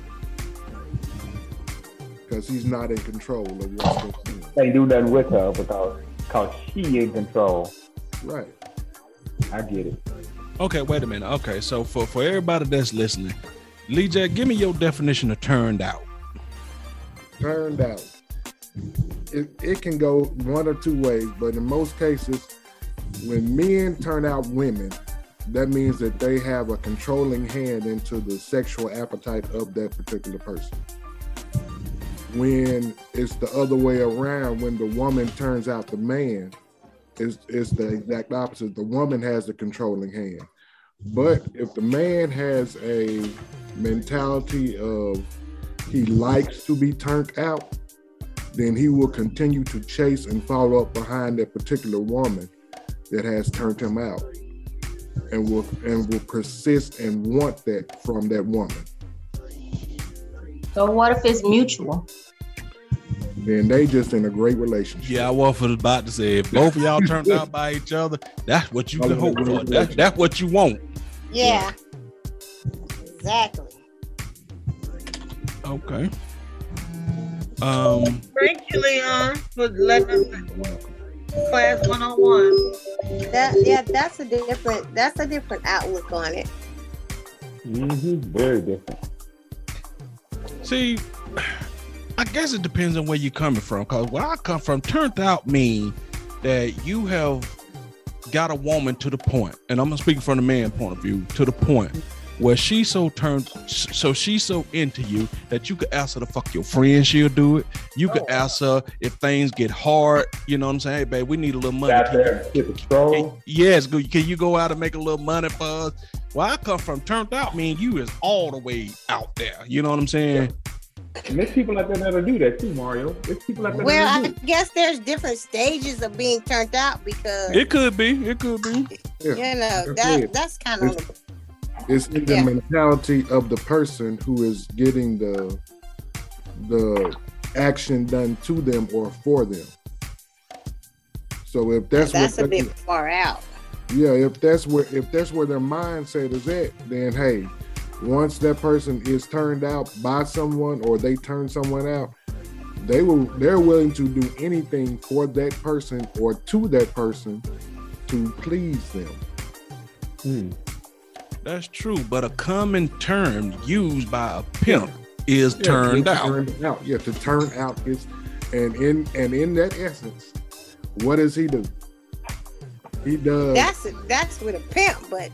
Because he's not in control of what's going on. Can't do nothing with her because because she in control. Right. I get it. Okay, wait a minute. Okay, so for for everybody that's listening, Lee J, give me your definition of turned out. Turned out. It, it can go one or two ways, but in most cases, when men turn out women, that means that they have a controlling hand into the sexual appetite of that particular person. When it's the other way around, when the woman turns out the man, it's, it's the exact opposite. The woman has the controlling hand. But if the man has a mentality of he likes to be turned out, then he will continue to chase and follow up behind that particular woman that has turned him out and will and will persist and want that from that woman. So what if it's mutual? Then they just in a great relationship. Yeah, I was about to say if both of y'all turned out by each other, that's what you can hope for. That's that's what you want. Yeah. Exactly. Okay. Um Thank you, Leon, for letting us. Class 101. That yeah, that's a different that's a different outlook on it. Mm-hmm. Very different. See, I guess it depends on where you're coming from. Cause where I come from, turned out mean that you have got a woman to the point, and I'm speaking from the man point of view, to the point where she's so turned, so she's so into you that you could ask her to fuck your friend, she'll do it. You could oh. ask her if things get hard, you know what I'm saying? Hey, babe, we need a little money. Out there, get. Yes, can you go out and make a little money for us? Where I come from, turned out mean you is all the way out there. You know what I'm saying? And there's people out there that'll do that too, Mario. There's people out there Well, that'll I do guess there's different stages of being turned out because It could be. It could be. Yeah. you know That's that that's kind of It's- It's in the Yeah. mentality of the person who is getting the the action done to them or for them. So if that's, that's a what they- bit far out. yeah, if that's where if that's where their mindset is at, then hey, once that person is turned out by someone or they turn someone out, they will they're willing to do anything for that person or to that person to please them. Hmm. That's true, but a common term used by a pimp is Yeah, turned out. Turn out. Yeah, to turn out is and in and in that essence, what does he do? He does That's that's with a pimp, but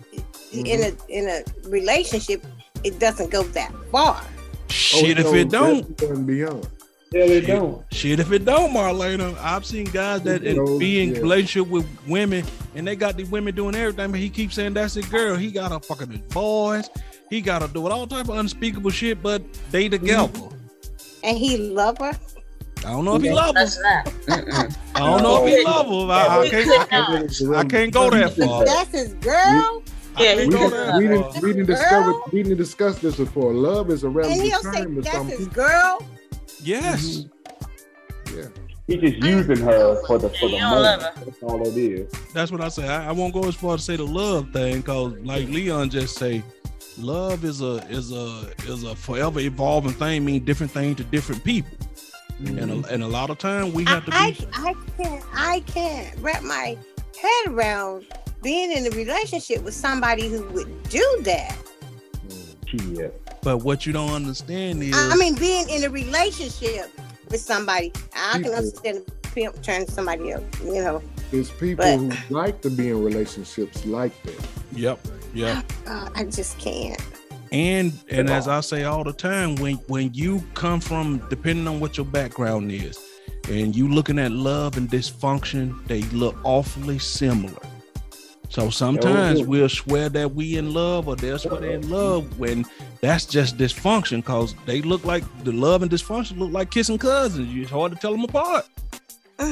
in a in a relationship, it doesn't go that far. Oh, shit, if it don't, that's above and beyond. Hell, they Shit. don't. shit, if it don't, Marlena. I've seen guys that You know, be in yeah. relationship with women, and they got the women doing everything, but he keeps saying that's his girl. He got a fucking his boys. He got to do it all type of unspeakable shit, but they mm-hmm. together. And he love her. I don't know if he love her. I don't know if he love her. I, I can't. I can't, I can't go that far. That's his girl. I Yeah, We didn't, we didn't, we didn't discover we didn't discuss this before. Love is a And relative he'll say term to that's some his girl. Yes. Mm-hmm. Yeah. He's just using her for the for the You don't love moment. That's all it is. That's what I say. I, I won't go as far as say the love thing, cause like Leon just say, love is a is a is a forever evolving thing. Mean different thing to different people, and a, mm-hmm. and a lot of time we have to I, be. I, I can't I can't wrap my head around being in a relationship with somebody who would do that. Shit. But what you don't understand is, I mean, being in a relationship with somebody, I can understand a pimp turning somebody else. You know, It's people But- who like to be in relationships like that. yep, yep. uh, I just can't. And and as I say all the time, when when you come from depending on what your background is, and you looking at love and dysfunction, they look awfully similar. So sometimes do. we'll swear that we in love, or they'll swear they're in love when that's just dysfunction, because they look like the love and dysfunction look like kissing cousins. It's hard to tell them apart.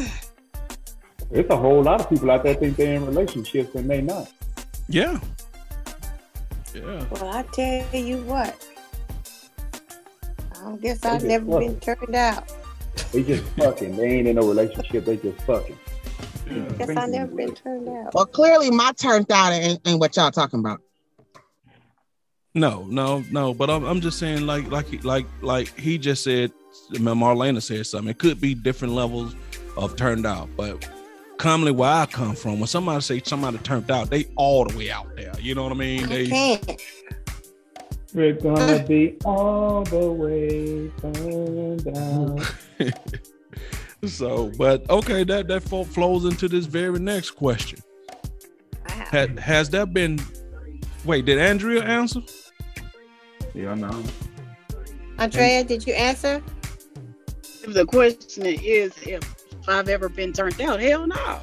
It's a whole lot of people out there think they're in relationships and they not. Yeah. Yeah. Well, I tell you what. I guess They I've never fuck. been turned out. They just fucking. They ain't in no relationship. They just fucking. Guess I've never been turned out. Well, clearly my turned out ain't, ain't what y'all talking about. No, no, no. But I'm, I'm just saying, like, like, he- like, like he just said. Marlena said something. It could be different levels of turned out, but commonly where I come from, when somebody say somebody turned out, they all the way out there. You know what I mean? I They, can't. We're gonna be all the way turned down. so, but okay, that that flows into this very next question. Had, has that been? Wait, did Andrea answer? Yeah, no. Andrea, did you answer? If the question is if I've ever been turned out, hell no.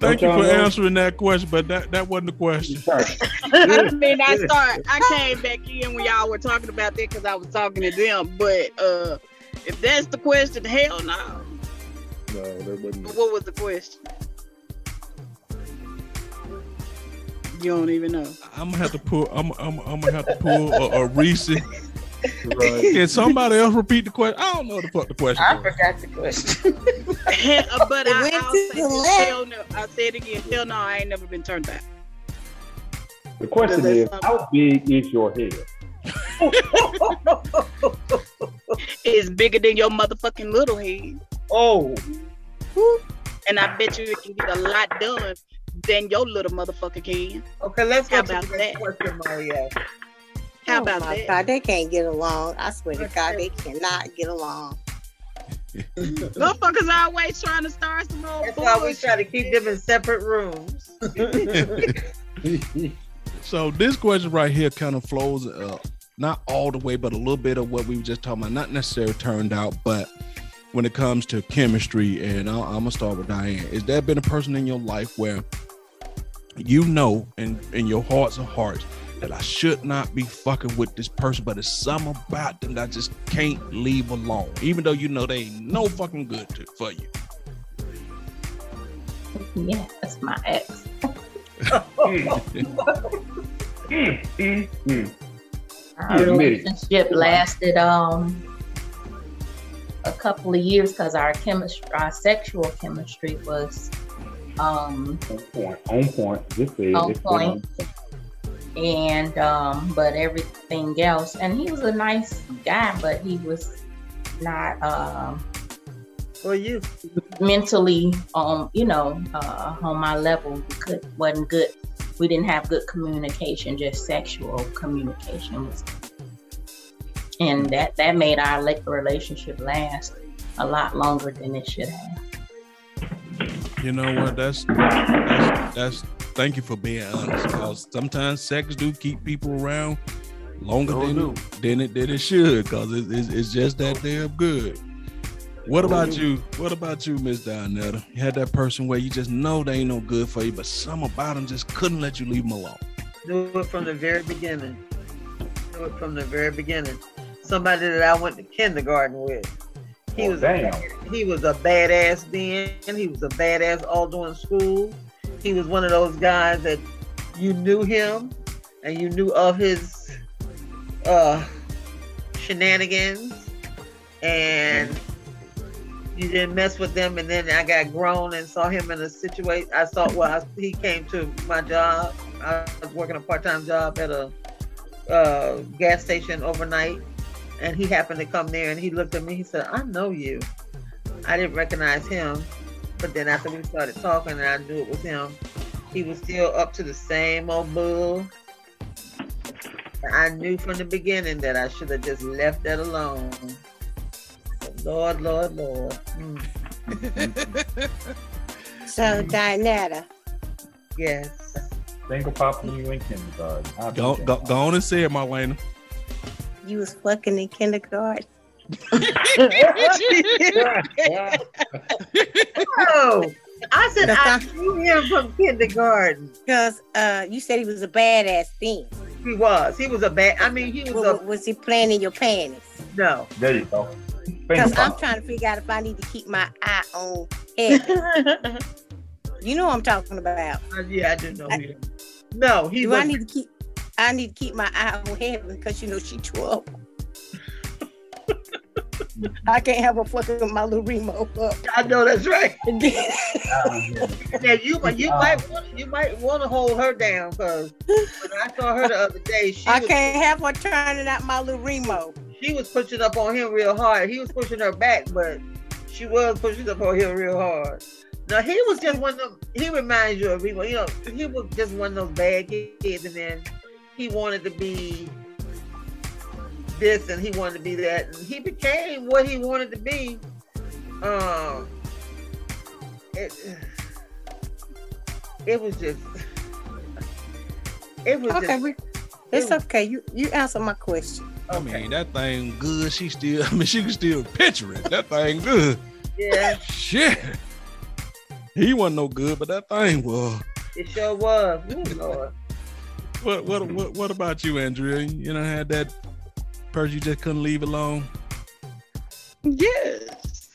Thank you for answering that question, but that that wasn't the question. I mean, I start. I came back in when y'all were talking about that because I was talking to them. But uh if that's the question, hell no. No, that wasn't. But what was the question? You don't even know. I'm gonna have to pull. I'm I'm, I'm gonna have to pull a, a recent. Right. Can somebody else repeat the question? I don't know the fuck the question. I was. forgot the question. Uh, but I, I'll, say the this, hell no. I say it again. Hell no, I ain't never been turned back. The question is, that is, sound- how big is your head? It's bigger than your motherfucking little head. Oh, And I bet you it can get a lot done than your little motherfucker can. okay. Let's How go to about the next that? question, Mario. How oh about my that? God, they can't get along. I swear to God, they cannot get along. Motherfuckers always trying to start some old That's why we try to keep them in separate rooms. So this question right here kind of flows, uh, not all the way, but a little bit of what we were just talking about. Not necessarily turned out, but when it comes to chemistry, and i I'm gonna start with Diane. Is there been a person in your life where you know, in in your hearts of hearts, that I should not be fucking with this person, but it's something about them that I just can't leave alone, even though you know they ain't no fucking good to, for you. Yeah, that's my ex. Mm, mm, mm. Our Yeah, relationship lasted um a couple of years because our chemistry, our sexual chemistry was um On point. On point. Just say on It's been point. And um, but everything else, and he was a nice guy, but he was not um For you. mentally um you know uh on my level. We could wasn't good. We didn't have good communication just sexual communication was and that that made our like relationship last a lot longer than it should have. You know what? That's that's, that's thank you for being honest. Because sometimes sex do keep people around longer than do. than it than it should. Because it, it's, it's just that damn good. What about you? What about you, Miss Donetta? You had that person where you just know they ain't no good for you, but some about them just couldn't let you leave them alone. Do it from the very beginning. Do it from the very beginning. Somebody that I went to kindergarten with. He Oh, was damn. he was a badass then. He was a badass all during school. He was one of those guys that you knew him and you knew of his uh shenanigans and you didn't mess with them and then I got grown and saw him in a situation I saw well I, he came to my job. I was working a part-time job at a uh, gas station overnight and he happened to come there and he looked at me he said I know you. I didn't recognize him but then after we started talking and I knew it was him he was still up to the same old bull I knew from the beginning that I should have just left that alone Lord, Lord, Lord. Mm, So, Dinetta, yes. Single papa you in kindergarten. Go, go, go on and say it, Marlena. you was fucking in kindergarten. Oh, I said I knew him from kindergarten. Because uh, you said he was a badass thing. He was. He was a bad. I mean, he was Was, a was he playing in your panties? no. There you go. Because I'm trying to figure out if I need to keep my eye on heaven. you know what I'm talking about. Uh, yeah, I do know who you. No, he Do was. I need to keep? I need to keep my eye on heaven because you know she trouble. I can't have a fucking my little remote up. I know that's right. Now you might you might want you might want to hold her down because when I saw her the other day, she I was, can't have her turning out my little remote. she was pushing up on him real hard. He was pushing her back, but she was pushing up on him real hard. Now he was just one of them. He reminds you of people. You know, he was just one of those bad kids, and then he wanted to be this, and he wanted to be that, and he became what he wanted to be. Um, it, it was just, it was Okay, just we, it's okay. You you answer my question. I mean, that thing good. She still, I mean, she can still picture it. That thing good. yeah, Shit. He wasn't no good, but that thing was. it sure was. Ooh, Lord. What what what what about you, Andrea? You know, had that person you just couldn't leave alone. Yes.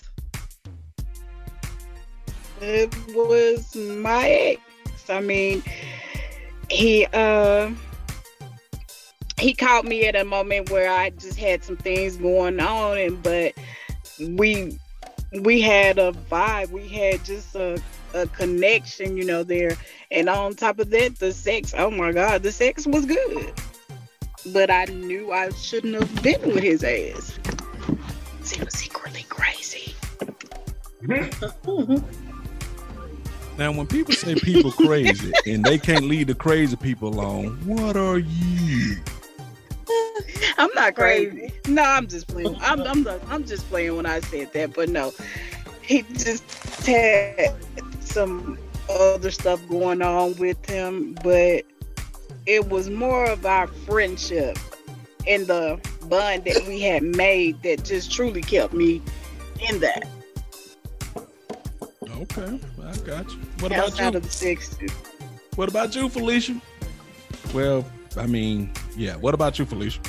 It was my ex. I mean, he uh he caught me at a moment where I just had some things going on and but we we had a vibe. We had just a a connection, you know, there. And on top of that, the sex, oh my god, the sex was good. But I knew I shouldn't have been with his ass. He was secretly crazy. Now, when people say people crazy and they can't leave the crazy people alone, what are you? I'm not crazy. No, I'm just playing. I'm I'm, the, I'm just playing when I said that, but no, he just had some other stuff going on with him, but it was more of our friendship and the bond that we had made that just truly kept me in that. Okay, I got you. What Outside about you? of the 60s. What about you, Felicia? Well, I mean, yeah. What about you, Felicia?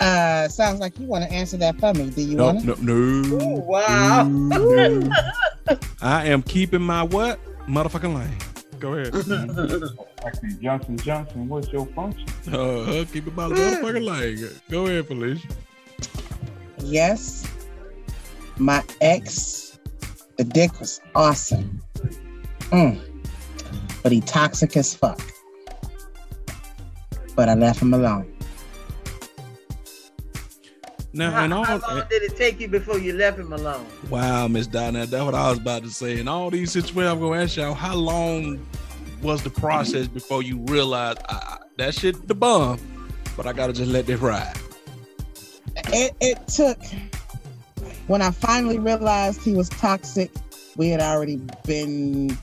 Uh, sounds like you want to answer that for me. Do you No, want to? no, no. Oh, wow. no. I am keeping my what? Motherfucking lane. Go ahead. Actually, Johnson Johnson, what's your function? Uh, keep it my motherfucking lane. Go ahead, Felicia. Yes. My ex, the dick was awesome. Mm. But he toxic as fuck. But I left him alone. Now, How, and all, how long did it take you before you left him alone? wow, Miss Donna, that's what I was about to say. In all these situations, I'm gonna ask y'all, how long was the process before you realized I, I- that shit the bomb, but I gotta just let this ride? It, it took, when I finally realized he was toxic, we had already been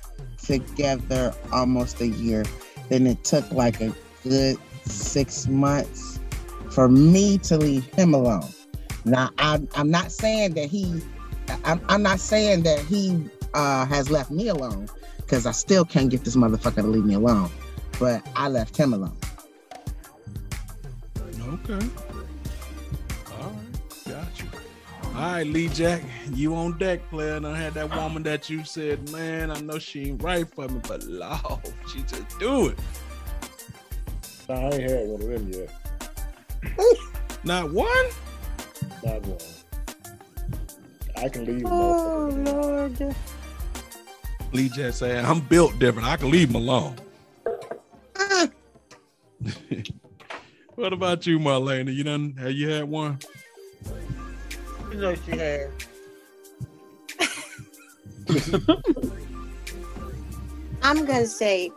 together almost a year. Then it took like a good six months for me to leave him alone. Now, I'm, I'm not saying that he, I'm, I'm not saying that he uh, has left me alone because I still can't get this motherfucker to leave me alone. But I left him alone. Okay. All right, got you. All right, Lee Jack, you on deck, player. And I had that woman that you said, man, I know she ain't right for me, but Lord, she just do it. Nah, I ain't had one of them yet. Not one? Not one. I can leave. Oh motherfuckers. Lord. Lee Jack saying, I'm built different. I can leave him alone. what about you, Marlena? You done have you had one? You know she had. I'm gonna say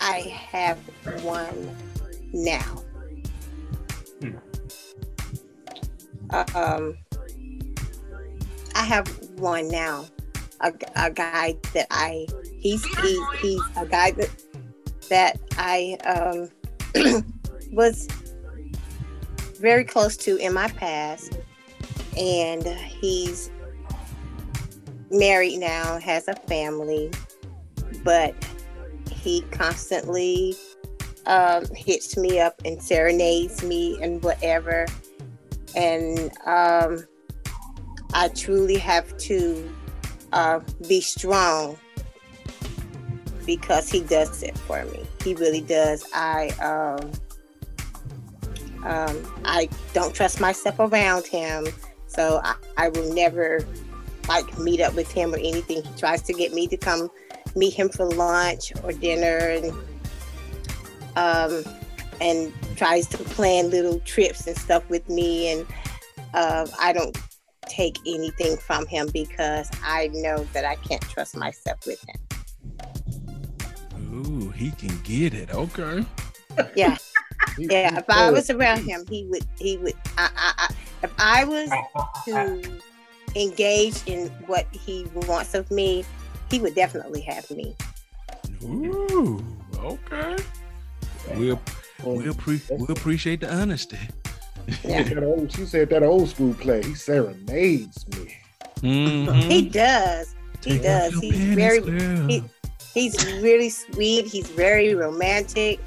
I have one now. Um, I have one now. A, a guy that I he's he's he's a guy that that I um was very close to in my past, and he's married now, has a family, but he constantly um, hits me up and serenades me and whatever. And um, I truly have to uh, be strong because he does it for me. He really does. I um, um, I don't trust myself around him, so I, I will never like meet up with him or anything. He tries to get me to come meet him for lunch or dinner and um and tries to plan little trips and stuff with me and uh, I don't take anything from him because I know that I can't trust myself with him. Ooh, he can get it. Okay. Yeah. Yeah, if I was around him, he would. He would. I, I, I, if I was to engage in what he wants of me, he would definitely have me. Ooh, okay. We'll we'll, pre- we'll appreciate the honesty. She said that old, she said that old school play. He serenades me. Mhm. He does. He Take does. He's panties, very. He, he's really sweet. He's very romantic.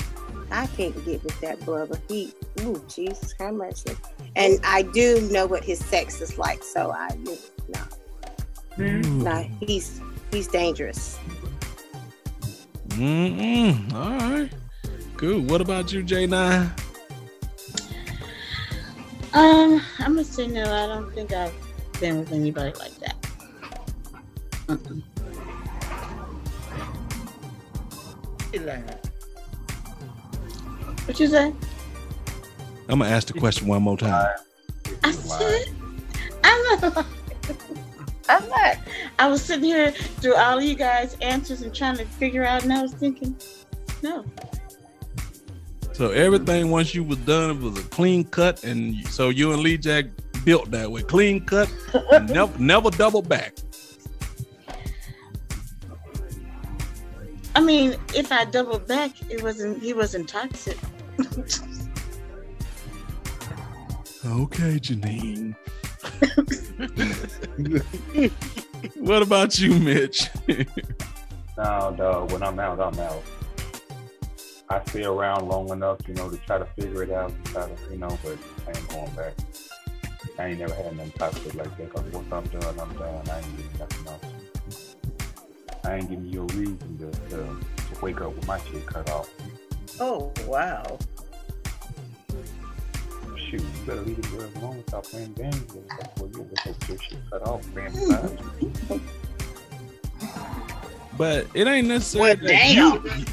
I can't get with that brother. He, ooh, Jesus, how much? And I do know what his sex is like, so I, you know, Ooh. no, he's he's dangerous. Mm-mm. All right. Good. What about you, J9? Um, I'm gonna say no. I don't think I've been with anybody like that. Mm-mm. What you say? I'm gonna ask the question one more time. I said, I'm not. I'm not. I was sitting here through all of you guys' answers and trying to figure out, and I was thinking, no. So everything once you was done it was a clean cut, and so you and Lee Jack built that way, clean cut, never never double back. I mean, if I double back, it wasn't. He wasn't toxic. Okay, Janine. what about you, Mitch? Now, dog, when I'm out, I'm out. I stay around long enough, you know, to try to figure it out, try to, you know, but I ain't going back. I ain't never had nothing toxic like that. Cause once I'm done, I'm done. I ain't getting nothing else. I ain't giving you a reason to, to, to wake up with my shit cut off. Oh wow. Shoot, you better leave the girls alone and stop playing games. her before you get your shit cut off, man. Besides, But it ain't necessarily Well, that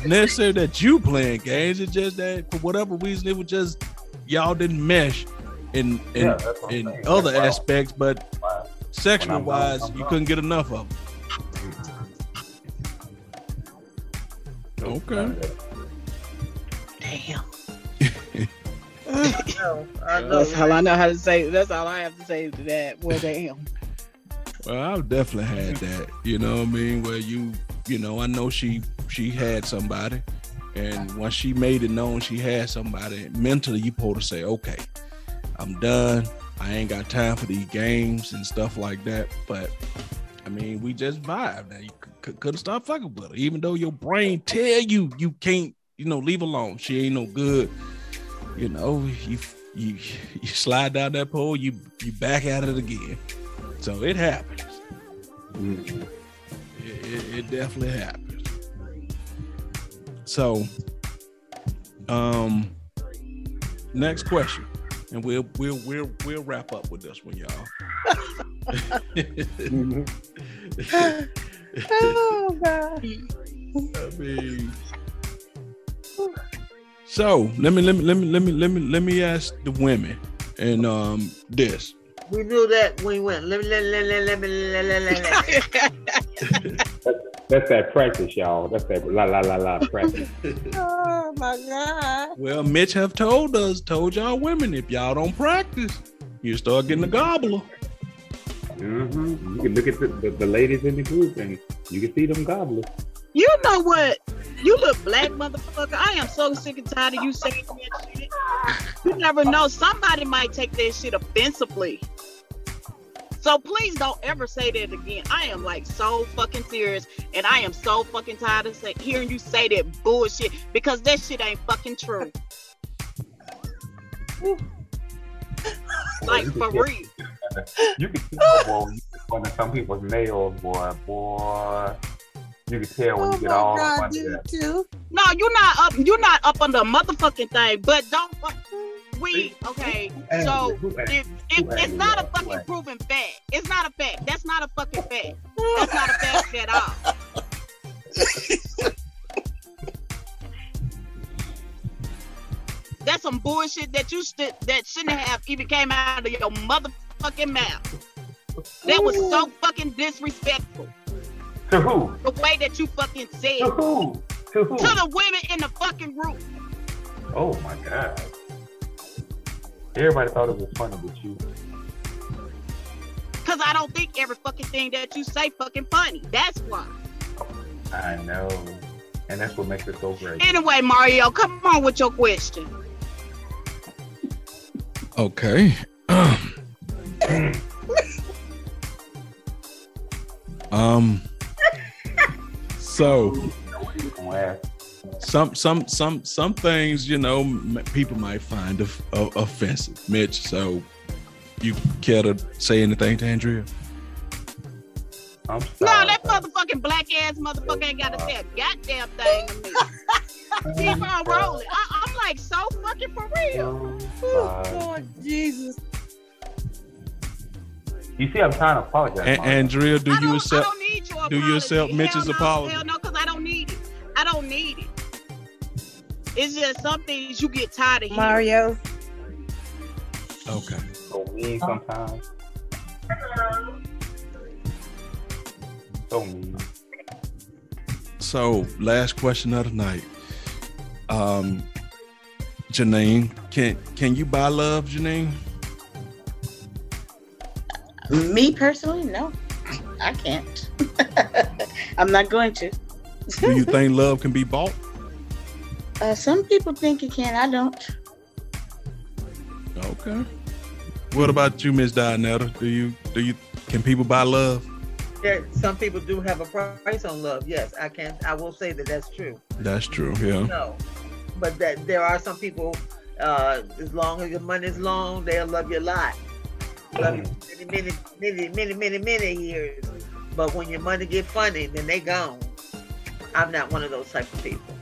you, necessarily that you playing games. It's just that for whatever reason, it was just y'all didn't mesh in in, Yeah, that's what I'm in other That's why- aspects, but why- sexual I'm wise, gone, you gone. couldn't get enough of them. Okay. none of that. Damn. No, That's all I know how to say. That's all I have to say to that. Well, damn. Well, I've definitely had that. You know what I mean? Where you, you know, I know she she had somebody, and once she made it known she had somebody, mentally you pull to say, okay, I'm done. I ain't got time for these games and stuff like that. But I mean, we just vibe. Now you c- couldn't stop fucking with her, even though your brain tell you you can't, you know, leave alone. She ain't no good. You know, you you you slide down that pole, you you back at it again. So it happens. Mhm. It, it, it definitely happens. So, um, next question, and we'll we'll we'll we'll wrap up with this one, y'all. Oh God. I mean, so let me let me let me let me let me let me ask the women and um this. We knew that when we went. Let me, let me, let me, let me, let me, let me. That's that practice, y'all. That's that la la la la practice. Oh my God. Well, Mitch have told us, told y'all women, if y'all don't practice, you start getting a gobbler. hmm You can look at the, the, the ladies in the group and you can see them gobblers. You know what? You look black, motherfucker. I am so sick and tired of you saying that shit. You never know. Somebody might take that shit offensively. So please don't ever say that again. I am like so fucking serious, and I am so fucking tired of say, hearing you say that bullshit because that shit ain't fucking true. like for real. You can tell, boy, when you some people's nails, boy, boy. You can tell when Oh you get my all up under you that. too. No, you're not up. You're not up on the motherfucking thing. But don't. fu- We okay. So Who if, if it's not a fucking proven fact, it's not a fact. That's not a fucking fact. That's not a fact at all. That's some bullshit that you st- that shouldn't have even came out of your motherfucking mouth. That was so fucking disrespectful. To who? The way that you fucking said To who? To who? to the women in the fucking group. Oh my god. Everybody thought it was funny but you. Cause I don't think every fucking thing that you say fucking funny. That's why. I know. And that's what makes it so great. Anyway, Mario, come on with your question. Okay. um. So some some some some things you know m- people might find of, of offensive, Mitch. So you care to say anything to Andrea? I'm No, that motherfucking black ass motherfucker ain't gotta say a goddamn thing to me. Keep on rolling. I, I'm like so fucking for real. I'm. Lord Jesus. You see, I'm trying to apologize. A- Andrea, do I you accept? Don't need your do apology. accept Hell Mitch's no, apology? Hell no, because I don't need it. I don't need it. It's just some things you get tired of hearing. Mario. Okay. so mean sometimes. So mean. So, last question of the night. Um, Janine, can can you buy love, Janine? Me personally, no, I can't. I'm not going to. Do you think love can be bought? Uh, some people think it can. I don't. Okay. What about you, Miss Dianetta? Do you do you can people buy love? There, some people do have a price on love. Yes, I can. I will say that that's true. That's true. Yeah. No, but that there are some people. Uh, as long as your money is long, they'll love you a lot. Love you many, many, many, many, many, many years. But when your money get funny, then they gone. I'm not one of those type of people.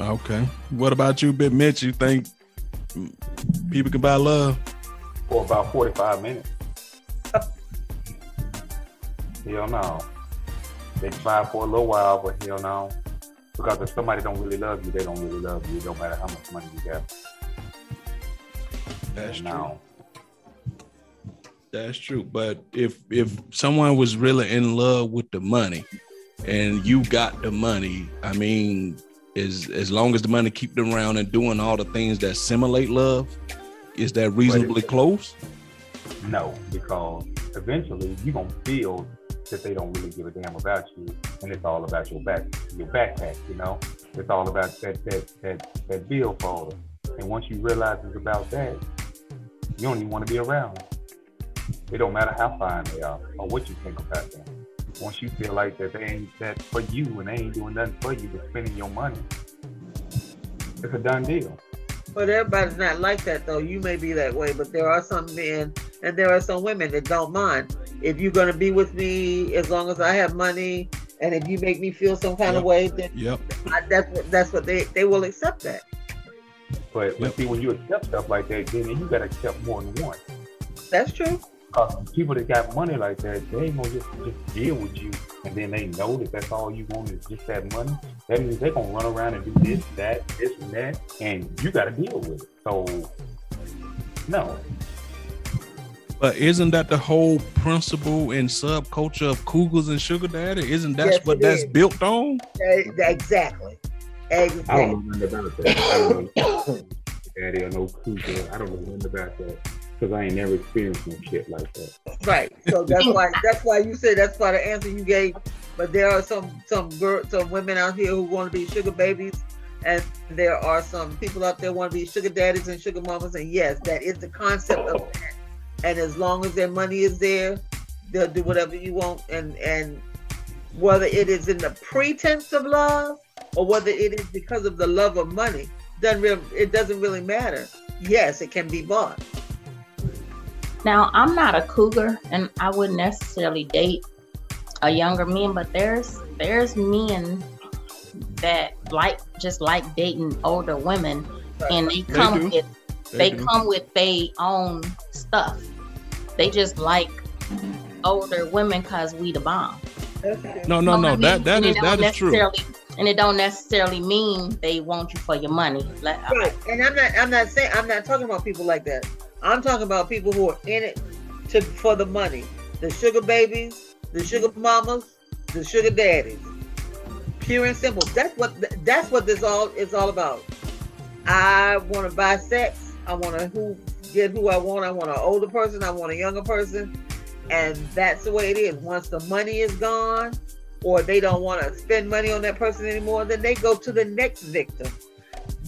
Okay. What about you, Big Mitch? You think people can buy love? For about 45 minutes. hell no. They can buy for a little while, but hell no. Because if somebody don't really love you, they don't really love you. It don't matter how much money you got. That's true. No. That's true. But if if someone was really in love with the money and you got the money, I mean, is as long as the money keep them around and doing all the things that simulate love, is that reasonably close? No, because eventually you're gonna feel that they don't really give a damn about you, and it's all about your back, your backpack. You know, it's all about that that that that bill folder. And once you realize it's about that, you don't even want to be around. Them. It don't matter how fine they are or what you think about them. Once you feel like that they ain't that for you and they ain't doing nothing for you but spending your money, it's a done deal. But everybody's not like that though. You may be that way, but there are some men and there are some women that don't mind. If you're gonna be with me as long as I have money, and if you make me feel some kind Yep. of way, then Yep. I, that's what that's what they they will accept that. But but see, when you accept stuff like that, then you gotta accept more than one. That's true. Uh, people that got money like that, they ain't gonna just, just deal with you, and then they know that that's all you want is just that money. That means they're gonna run around and do this, that, this, and that, and you gotta deal with it. So, no, But isn't that the whole principle and subculture of cougars and sugar daddy? Isn't that Yes, what that's is. built on? That- that- exactly. I don't know nothing about that. I don't know daddy or no cougar. I don't know nothing about that because I ain't never experienced no shit like that. Right. So that's why that's why you said that's why the answer you gave. But there are some some girl some women out here who want to be sugar babies, and there are some people out there want to be sugar daddies and sugar mamas. And yes, that is the concept of that. And as long as their money is there, they'll do whatever you want. And and whether it is in the pretense of love or whether it is because of the love of money, doesn't real it doesn't really matter. Yes, it can be bought. Now, I'm not a cougar, and I wouldn't necessarily date a younger man, but there's there's men that like just like dating older women, and they They come do. with They they come with their own stuff. They just like older women because we the bomb. No, no, You know no. what I That mean? that And is it that don't is true. And it don't necessarily mean they want you for your money. Like, Right. And I'm not I'm not saying I'm not talking about people like that. I'm talking about people who are in it to for the money. The sugar babies, the sugar mamas, the sugar daddies. Pure and simple. That's what that's what this all is all about. I want to buy sex. I want to who get who I want. I want an older person. I want a younger person. And that's the way it is. Once the money is gone, or they don't want to spend money on that person anymore, then they go to the next victim.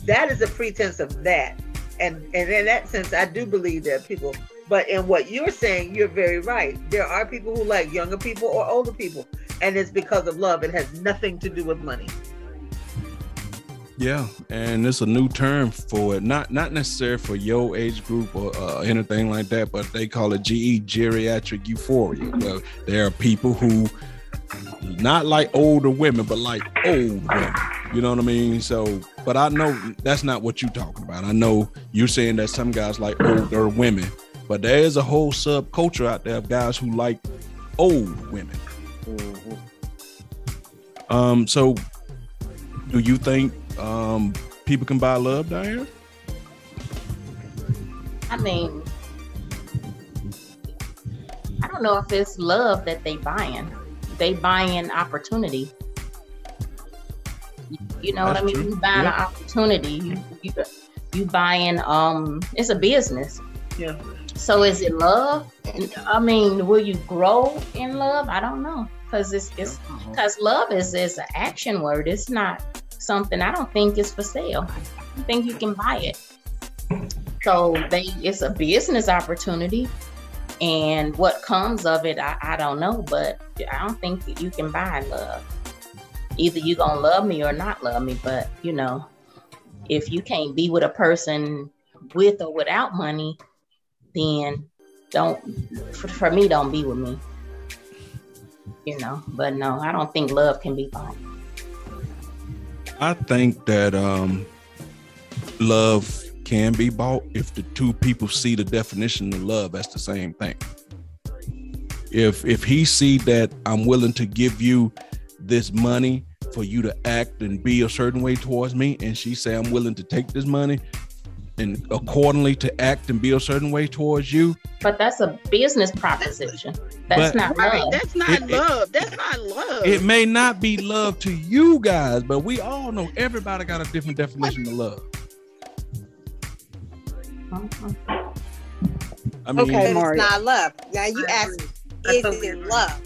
That is a pretense of that. And and in that sense, I do believe that people. But in what you're saying, you're very right. There are people who like younger people or older people, and it's because of love. It has nothing to do with money. Yeah, and it's a new term for it. Not not necessarily for your age group or uh, anything like that, but they call it GE geriatric euphoria. Well, there are people who not like older women, but like old women. You know what I mean? So, but I know that's not what you're talking about. I know you're saying that some guys like older women, but there is a whole subculture out there of guys who like old women. Um, so do you think um people can buy love, Diane? I mean, I don't know if it's love that they buying. They buy buying opportunity. You know what I mean? true. You Yeah. an opportunity. You, you you buying um it's a business. Yeah. So is it love? I mean, will you grow in love? I don't know. Cause it's it's because love is is an action word. It's not something I don't think is for sale. I think you can buy it. So they it's a business opportunity. And what comes of it, I, I don't know, but I don't think that you can buy love. Either you're gonna love me or not love me, but you know, if you can't be with a person with or without money, then don't for, for me don't be with me. You know, but no, I don't think love can be bought. I think that um, love can be bought if the two people see the definition of love as the same thing. If if he see that I'm willing to give you this money for you to act and be a certain way towards me, and she say I'm willing to take this money and accordingly to act and be a certain way towards you, But that's a business proposition. That's But- not Right, love. that's not It- it- love. that's not love. it may not be love to you guys, but we all know everybody got a different definition of love. I mean, Okay, But Mario. it's not love. Now you I ask, agree. Is totally it love?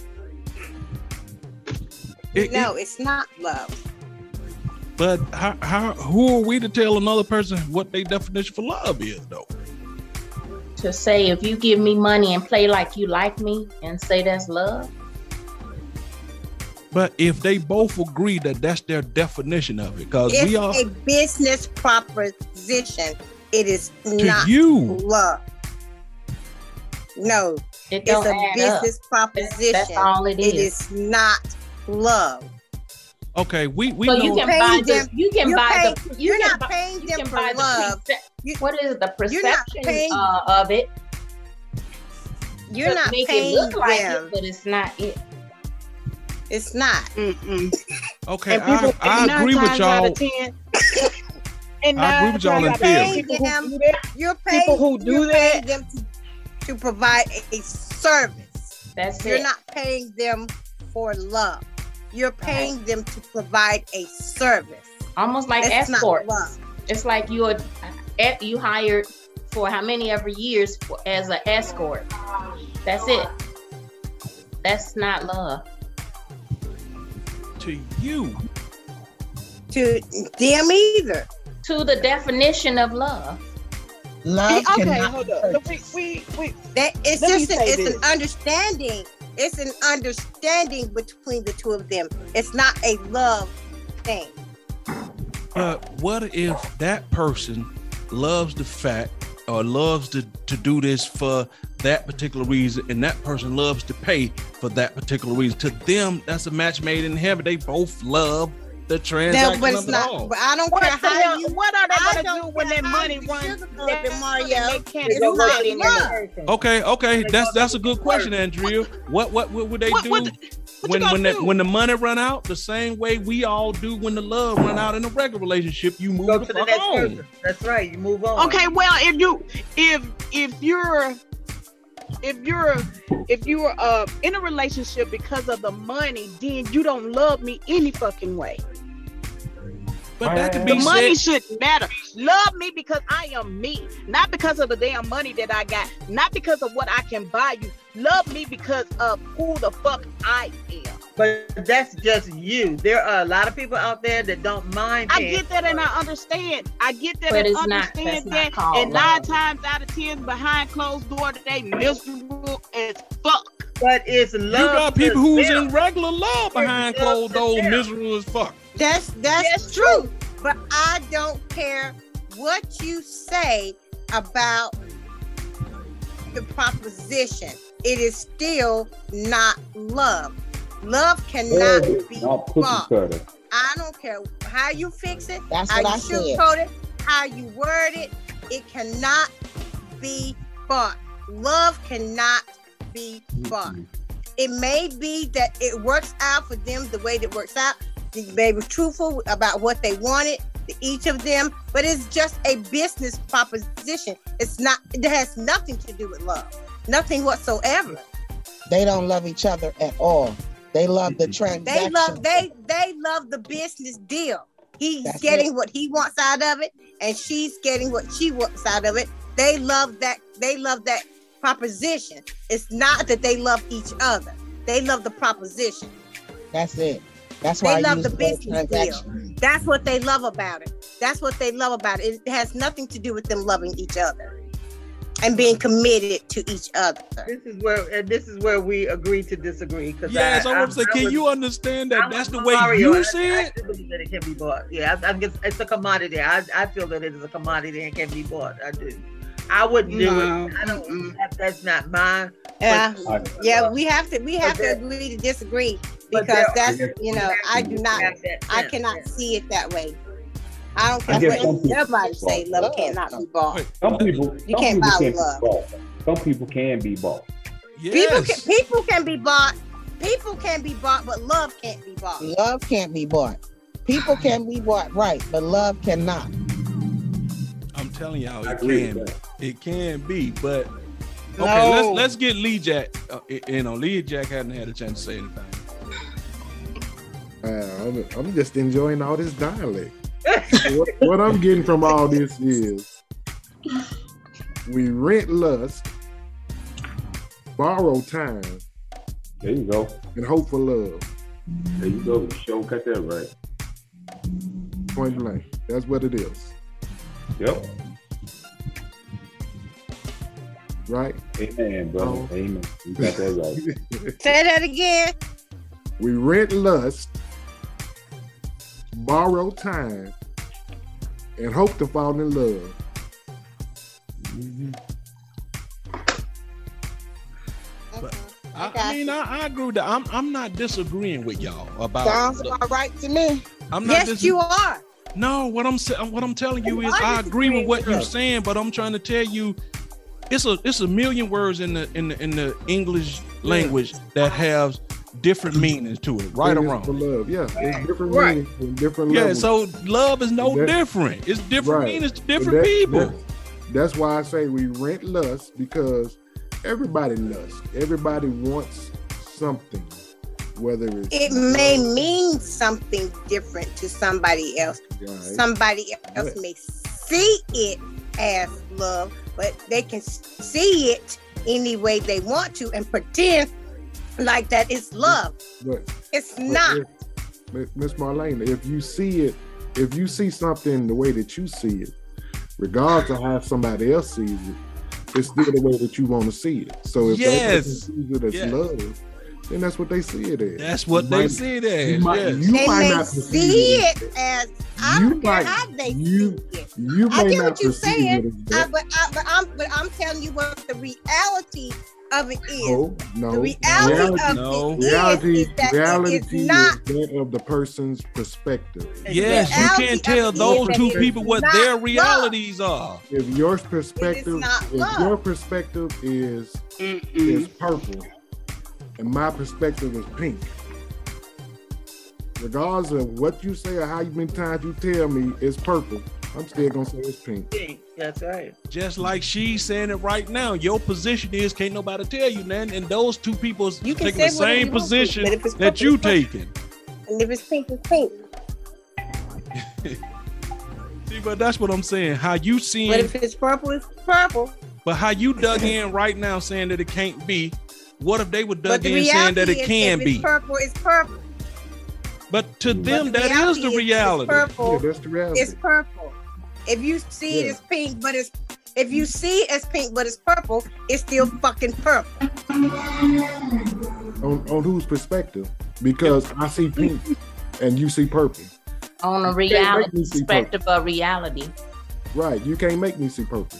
it- no, it- it's not love. but how, how who are we to tell another person what their definition for love is though? To say if you give me money and play like you like me and say that's love, But if they both agree that that's their definition of it, because we are a business proposition. It is to not you, love. No, it it's a business up. proposition. That's all it It is. is not love. okay, we we so you can paying buy the you can buy paying- the you you're can not buy, paying you them for love. the perce- what is the you're perception paying- uh, of it? You're not make paying it look like it, but it's not it. It's not. Mm-mm. okay, And people, I, I agree with y'all. Of 10, and I agree nine with y'all in times out of theory. 10, people Paying who do that, You're paying People who do you're that- them to, to provide a, a service. That's it. You're it. not paying them for love. You're paying them to provide a service. Almost like That's not escorts. love. It's like you are eh, you hired for how many ever years for, as an escort. That's it. That's not love. To you, To them either. To the definition of love. Love okay, cannot hold be up. purchased. We, we, we, That it's just an, say it's this. an understanding. It's an understanding between the two of them. It's not a love thing. but what if that person loves the fact or loves to, to do this for that particular reason, and that person loves to pay for that particular reason? To them, that's a match made in heaven. They both love the No, transaction but it's not. But I don't what, care the how you. what are they gonna do when care that money runs sugarcoat Mario. they can't It's go not in. Okay, okay, that's that's a good question, Andrea. What what what would they What- do what the- what when when the, when the money run out? The same way we all do when the love run out in a regular relationship. You move Go the to the next on. person. That's right. You move on. Okay, well, if you if if you're if you're if you're uh in a relationship because of the money, then you don't love me any fucking way. But that could The be money said. shouldn't matter. Love me because I am me, not because of the damn money that I got, not because of what I can buy you. Love me because of who the fuck I am. But that's just you. There are a lot of people out there that don't mind. I get that and. I understand. I get that But and it's understand not that. called and nine love. times out of ten, behind closed door, they miserable as fuck. But it's love. You got people who's in regular love behind closed door, miserable as fuck. That's that's That's true. But I don't care what you say about the proposition. It is still not love. Love cannot be bought. I don't care how you fix it, That's how what you I said. sugarcoat it, how you word it. It cannot be bought. Love cannot be bought. It may be that it works out for them the way that works out. They were truthful about what they wanted, to each of them, but it's just a business proposition. It's not. It has nothing to do with love. Nothing whatsoever. They don't love each other at all. They love the transaction. They transaction. love they they love the business deal. He's That's getting it. what he wants out of it, and she's getting what she wants out of it. They love that. They love that proposition. It's not that they love each other. They love the proposition. That's it. That's They I love the word business deal. That's what they love about it. That's what they love about it. It has nothing to do with them loving each other and being committed to each other. This is where and this is where we agree to disagree. Because Yes, I, I, want to say, can was- you understand that I'm that's the way Mario. You see I it? do believe that it can be bought. Yeah, I, I guess it's a commodity. I, I feel that it is a commodity and can be bought. I do. I wouldn't do No. it. I don't. That, that's not mine. Yeah, I- yeah, we have to we have to there- agree to disagree because that's you know I do not I cannot see it that way. I don't care guess some what people- everybody say. Love cannot be bought. Some people, You some can't people buy can love. be bought. Some people can be bought. People can people can be bought. People can be bought, but love can't be bought. Love can't be bought. People can be bought, right, but love cannot. I'm telling y'all, it can, with it can be, but okay. No. Let's let's get Lee Jack. Uh, you know, Lee Jack hadn't had a chance to say anything. Uh, I'm, I'm just enjoying all this dialect. what, what I'm getting from all this is we rent lust, borrow time, There you go. and hope for love. There you go. Show cut that right. Point blank. That's what it is. Yep. Right? Amen, brother. Oh. Amen. You got that right. Say that again. we rent lust, borrow time, and hope to fall in love. Mhm. But- I, Okay. I mean, I, I agree with that. I'm I'm not disagreeing with y'all about. Sounds about right to me. I'm not. Yes, dis- you are. No, what I'm saying, what I'm telling you You is, are I agree with what you're saying, but I'm trying to tell you, it's a it's a million words in the in the in the English language that have different mm-hmm. meanings to it, right or It is For wrong. love. Yeah. It's different Right. meanings and different Yeah, levels. so love is no That- different. It's different Right. meanings to different that- people. that- that's why I say we rent lust because everybody lusts. Everybody wants something, whether it's It may mean something different to somebody else. right. Somebody else Right. may see it as love, but they can see it any way they want to and pretend like that it's love. but It's but not. Miss Marlene, if you see it, if you see something the way that you see it, regardless of how somebody else sees it, it's still the way that you want to see it. So if Yes. they sees it as Yes. love, then that's what they see it as. That's what You they might- see it You as. might, yes. you they might may not see perceive it as I You don't care might- how they you- see it. You I may get not what you're saying, it I, but, I, but I'm but I'm telling you what the reality of it is. No, no. The reality, of No. it is, reality, is that reality it is not. is that of the person's perspective. Yes, you can't tell those two people what not their love. realities are. If your perspective, if love. your perspective is is purple, and my perspective is pink, regardless of what you say or how many times you tell me it's purple, I'm still gonna say it's pink. Pink, That's right. Just like she's saying it right now. Your position is can't nobody tell you, man. And those two people You can taking the same you want to, position but if it's that you it's taking. And if it's pink, it's pink. See, but that's what I'm saying. How you seeing, But if it's purple, it's purple. but how you dug in right now saying that it can't be. What if they were dug the in saying that it is, can if be? it's purple, it's purple. But to But them, that is the It's reality. purple. Yeah, that's the reality. It's purple. If you see it as pink, but it's if you see it as pink, but it's purple, it's still fucking purple. on, on whose perspective? Because I see pink and you see purple. On a reality make me perspective of reality. Right. You can't make me see purple.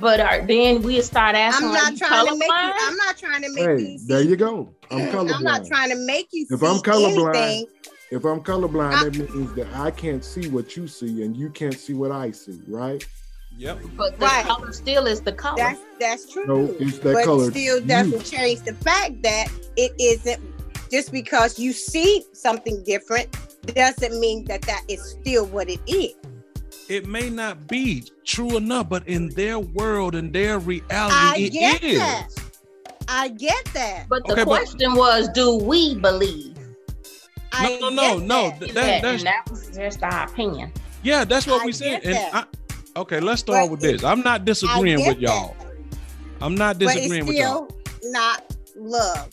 But uh, are, then we start asking, I'm not you trying to make you. colorblind? I'm not trying to make Hey, you. See, there you go. I'm colorblind. I'm not trying to make you If see I'm colorblind, anything. If I'm colorblind, I- that means that I can't see what you see and you can't see what I see, right? Yep. But the Right. color still is the color. That's that's true. No, it's that but color. it still doesn't change the fact that it isn't just because you see something different doesn't mean that that is still what it is. It may not be true enough, but in their world and their I reality, it get is. that. I get that. But the Okay, but- question was, do we believe I No, no, no, get no. that. That? That, that's that was just our opinion. yeah, that's what I we said. And. I, okay, let's start But with this. I'm not disagreeing with y'all. I'm not But it's disagreeing with y'all. not love.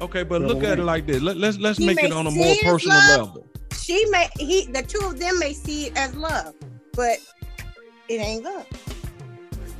Okay, but Well, look at it like this. Let, let's let's He make it on a more personal love. level. She may he the two of them may see it as love, but it ain't love.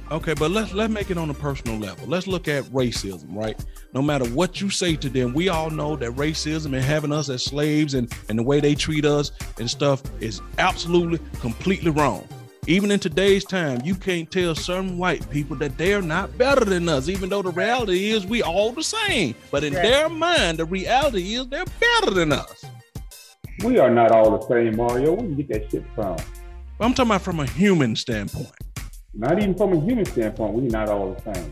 Okay, but let's let's make it on a personal level. Let's look at racism, right? No matter what you say to them, we all know that racism and having us as slaves and, and the way they treat us and stuff is absolutely completely wrong. Even in today's time, you can't tell certain white people that they're not better than us, even though the reality is we all the same. But in Right. their mind, the reality is they're better than us. We are not all the same, Mario. Where do you get that shit from? I'm talking about from a human standpoint. Not even from a human standpoint, we're not all the same.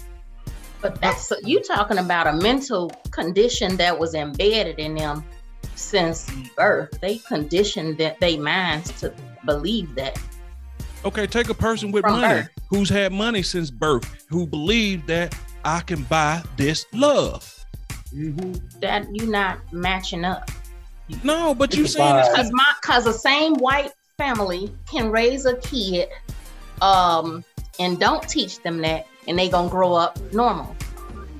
But that's you talking about a mental condition that was embedded in them since birth. They conditioned that they minds to believe that. Okay, take a person with From money birth. who's had money since birth, who believe that I can buy this love. That you're not matching up. No, but you It's a saying it's vibe. Cause my cause the same white family can raise a kid um and don't teach them that and they gonna grow up normal.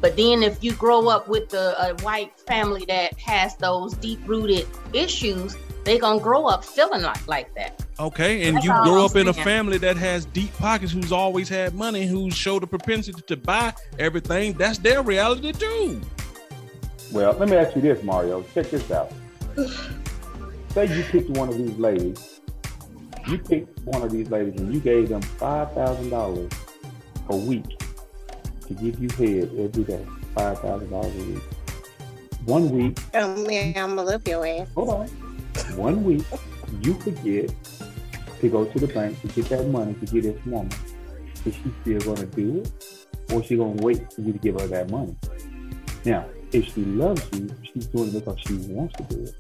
But then if you grow up with a, a white family that has those deep rooted issues, they gonna grow up feeling like, like that. okay, and That's you grow I'm up in a family that has deep pockets, who's always had money, who's showed a propensity to buy everything. That's their reality too. Well, let me ask you this, Mario. Check this out. Say you picked one of these ladies. You picked one of these ladies and you gave them five thousand dollars a week to give you head every day. Five thousand dollars a week. One week, Oh man, I'm gonna love your ass. hold on. One week, you forget to go to the bank to get that money to get this woman. Is she still gonna do it? Or is she gonna wait for you to give her that money? Now, if she loves you, she's doing it because she wants to do it.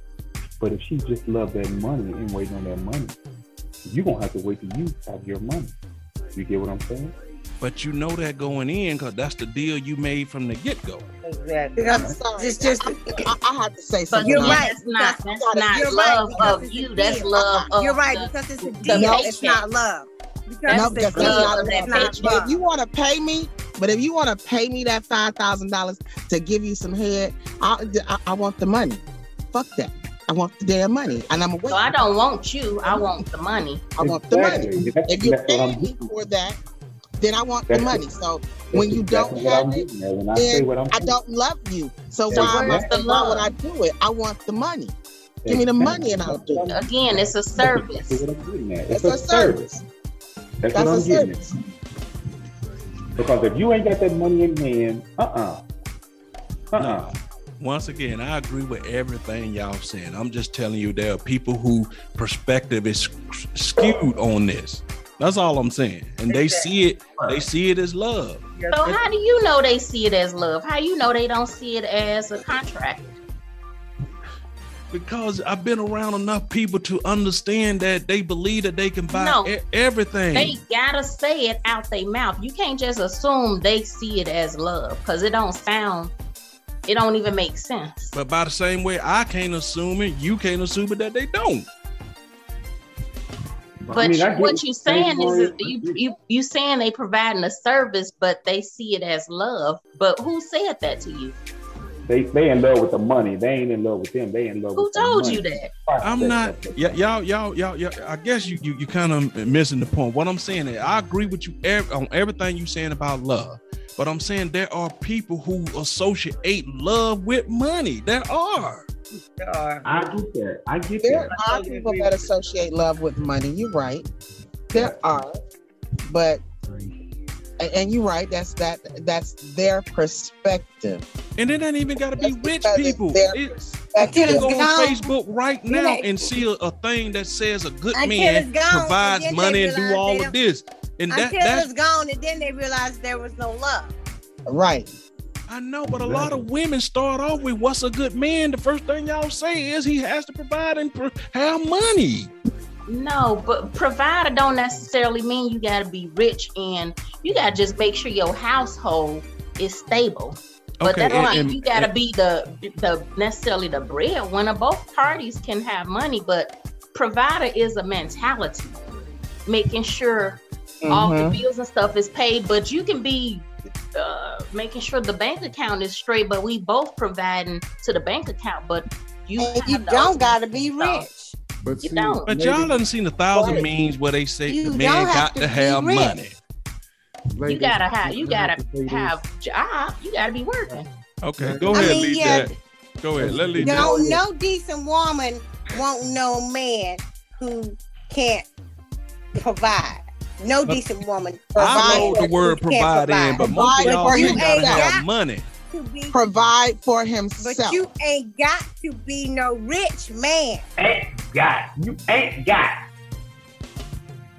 But if she just loves that money and waiting on that money, you're gonna have to wait till you have your money. You get what I'm saying? But you know that going in because that's the deal you made from the get go. Exactly. I'm sorry. It's just I, I have to say something. You're right, That's not because- that's not You're right, love because of it's you. That's love of You're right the- uh-huh. because it's a the deal. It's not love. Because No, it's because that's not of that It's not paycheck. If love. you want to pay me, but if you want to pay me that five thousand dollars to give you some head, I, I, I want the money. Fuck that. I want the damn money, and I'm away. So I don't want you. I want the money. I want the money. That's, If you pay me for that, then I want the money. So when you don't exactly what I'm have it, getting at. When I then I'm I don't love you. So So why, am I, where's the why would? I do it? I want the money. Give me the money and I'll do it. Again, it's a service. That's what I'm getting at. It's It's a a service. service. That's That's what a I'm getting service. at. Because if you ain't got that money in hand, uh-uh. Uh-uh. No. Once again, I agree with everything y'all saying. I'm just telling you there are people who perspective is skewed on this. That's all I'm saying. And they see it, they see it as love. So how do you know they see it as love? How you know they don't see it as a contract? Because I've been around enough people to understand that they believe that they can buy No. e- everything. They gotta say it out their mouth. You can't just assume they see it as love because it don't sound. It don't even make sense. but by the same way, I can't assume it, you can't assume it that they don't. But I mean, I you- get what you saying is, is you, you you saying they providing a service, but they see it as love. But who said that to you? They they in love with the money. They ain't in love with them. They in love Who with the told money. you that? I'm not. Yeah, y'all, y'all, y'all, y'all. I guess you, you, you kind of missing the point. What I'm saying is, I agree with you ev- on everything you saying about love, but I'm saying there are people who associate love with money. There are. There are. I get that. I get There that. are people that associate love with money. You're right. There are, but and, and you're right. That's that. That's their perspective. And it ain't even got to be rich because it's people. their It, you can it's go on gone. Facebook right now and see a, a thing that says a good man provides and then they money and do all of this. And that Until that's it's gone, and then they realized there was no love. Right. I know, but a lot of women start off with what's a good man. The first thing y'all say is he has to provide and pro- have money. No, but provider don't necessarily mean you got to be rich, and you got to just make sure your household is stable. But Okay, that don't and- mean and- you gotta and- be the the necessarily the breadwinner. Both parties can have money, but provider is a mentality, making sure all the Mhm. bills and stuff is paid. But you can be uh, making sure the bank account is straight. But we both providing to the bank account. But you And you don't gotta be stuff. rich. But You see, don't. But lady- y'all done seen a thousand Right. memes where they say You the man have got to to have rich. money. You gotta have you gotta to say this. have job. You gotta be working. Okay, go I ahead, mean, Lee yeah. Jack. Go ahead, let Lee You Jack. know, no decent woman won't know a man who can't provide. No But decent woman. I know the word who provide in, but most of y'all for ain't gotta ain't have money. to be, Provide for himself. but himself. you ain't got to be no rich man. Ain't got. You ain't got.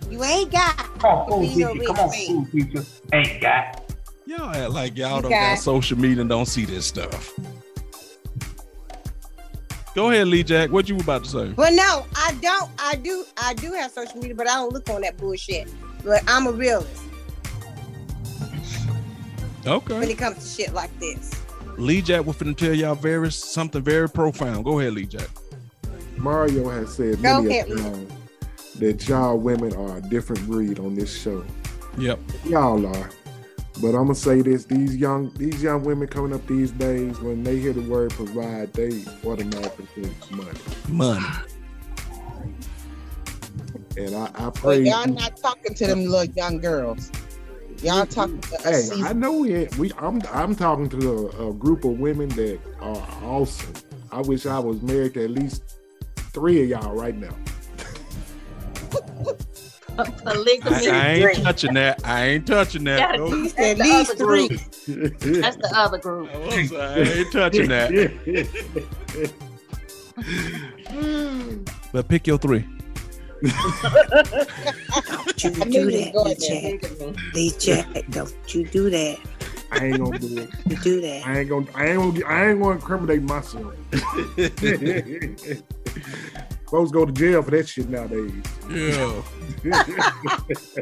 You ain't got Come on, to school no teacher. Come on, man. teacher. Ain't got. Y'all act like y'all don't Okay. got social media and don't see this stuff. Go ahead, Lee Jack. What you about to say? Well, no, I don't. I do. I do have social media, but I don't look on that bullshit. But I'm a realist Okay. when it comes to shit like this. Lee Jack was finna tell y'all very something very profound. Go ahead, Lee Jack. Mario has said Go many a ahead, Lee. time that y'all women are a different breed on this show. Yep. Y'all are. But I'm gonna say this: these young these young women coming up these days, when they hear the word provide, they automatically think money. Money. And I, I But pray. y'all not talking to them little young girls. Y'all talking to Hey, us. I know it. We I'm I'm talking to a, a group of women that are awesome. I wish I was married to at least three of y'all right now. I, I ain't touching that. I ain't touching that. Gotta Go- At that's the least other group. three. That's the other group. I was- I ain't touching that. But pick your three. Don't you do that, going Lee there. Jack. Lee Jack, don't you do that. I ain't gonna do it. You do that. I ain't gonna. I ain't gonna. I ain't gonna incriminate myself. Folks go to jail for that shit nowadays. Yeah.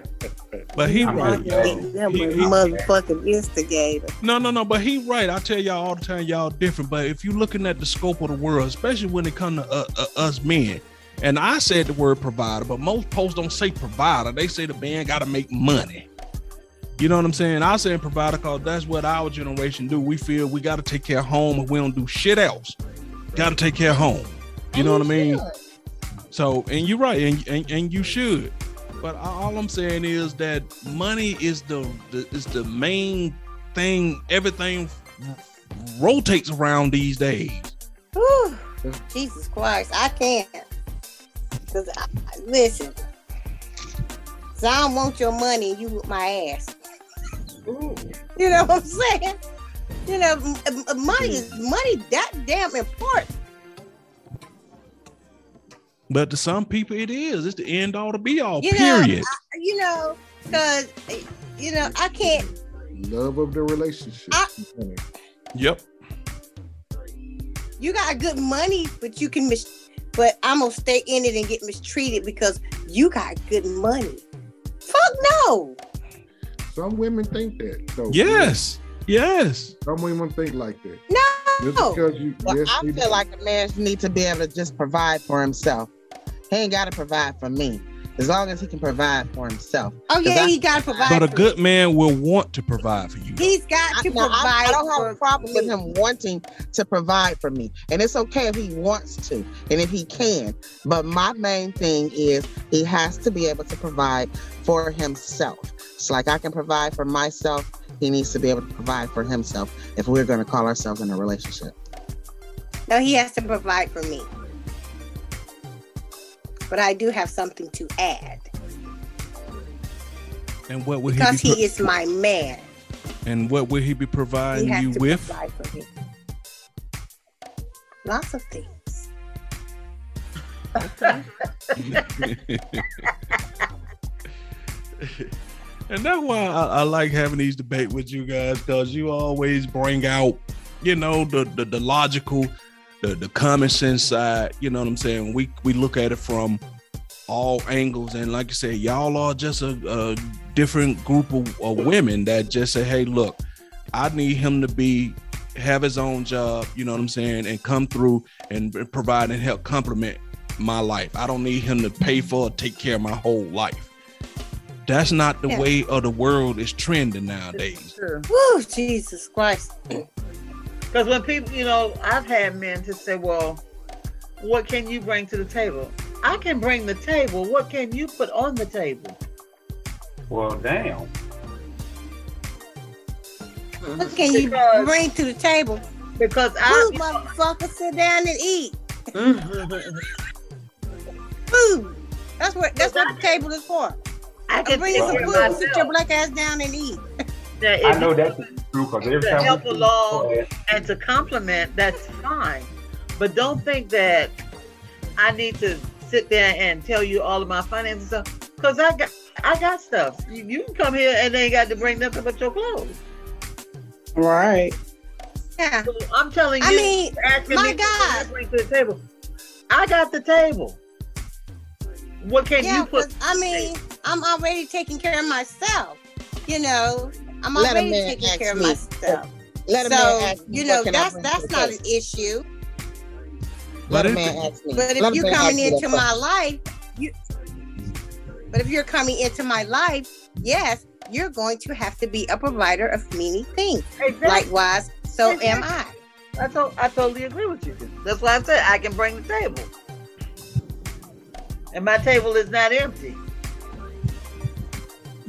But he I'm right, like, y'all. That He- was he- motherfucking instigator. No, no, no. But he right. I tell y'all all the time, y'all different. But if you're looking at the scope of the world, especially when it comes to uh, uh, us men, and I said the word provider, but most posts don't say provider. They say the man got to make money. You know what I'm saying? I say provider because that's what our generation do. We feel we got to take care of home and we don't do shit else. Got to take care of home. You know what I mean? So, and you're right, and, and and you should. But all I'm saying is that money is the, the is the main thing. Everything rotates around these days. Whew. Jesus Christ, I can't. Cause I, I- listen, 'cause I don't want your money and you with my ass. You know what I'm saying? You know, m- m- money is mm. money that damn important. But to some people, it is. It's the end all to be all. You know, period. I, you know, cause you know I can't. Love of the relationship. I- yep. You got good money, but you can mis. But I'm gonna stay in it and get mistreated because you got good money. Fuck no. Some women think that. Though. Yes. Yes. Some women think like that. Just No. because you. Well, yes, I feel do. like a man need to be able to just provide for himself. He ain't got to provide for me. As long as he can provide for himself. Oh yeah, I- he gotta provide. But a good me. man will want to provide for you. He's got I, to no, I- provide. I don't have for a problem with him wanting to provide for me. And it's okay if he wants to and if he can. But my main thing is he has to be able to provide for himself. It's like I can provide for myself. He needs to be able to provide for himself if we're going to call ourselves in a relationship. No, he has to provide for me. But I do have something to add And what would because he be? he is my man. and what will he be He providing has you with? provide. Lots of things. and that's why I, I like having these debates with you guys because you always bring out, you know, the the, the logical, the the common sense side. You know what I'm saying? We we look at it from all angles, and like you said, y'all are just a, a different group of, of women that just say, "Hey, look, I need him to be have his own job, you know what I'm saying, and come through and provide and help complement my life. I don't need him to pay for or take care of my whole life. That's not the Yeah. way of the world is trending nowadays. Sure. Woo, Jesus Christ. Because when people, you know, I've had men to say, well, what can you bring to the table? I can bring the table. What can you put on the table? Well, damn. What can you bring to the table? Because Woo, I, motherfucker, sit down and eat. Mm-hmm. Food. That's what that's what the table is for. I can bring take some food. of Sit your black ass down and eat. Now, if I know that's true because every to time help we along and to compliment, that's fine. But don't think that I need to sit there and tell you all of my finances stuff because I got I got stuff. You, you can come here and ain't got to bring nothing but your clothes. Right. Yeah. So I'm telling you, I mean, asking my me God. can bring to the table. I got the table. What can yeah, you put? I mean, I'm already taking care of myself. You know, I'm Let already taking ask care of me. myself. Let a so, man ask me, you know, that's that's the not an issue. Let But a if- man ask me. But if you're coming ask me that into my question. life, you but if you're coming into my life, yes, you're going to have to be a provider of many things. Exactly. Likewise, so am I. I, to- I totally agree with you. That's why I said I can bring the table. And my table is not empty.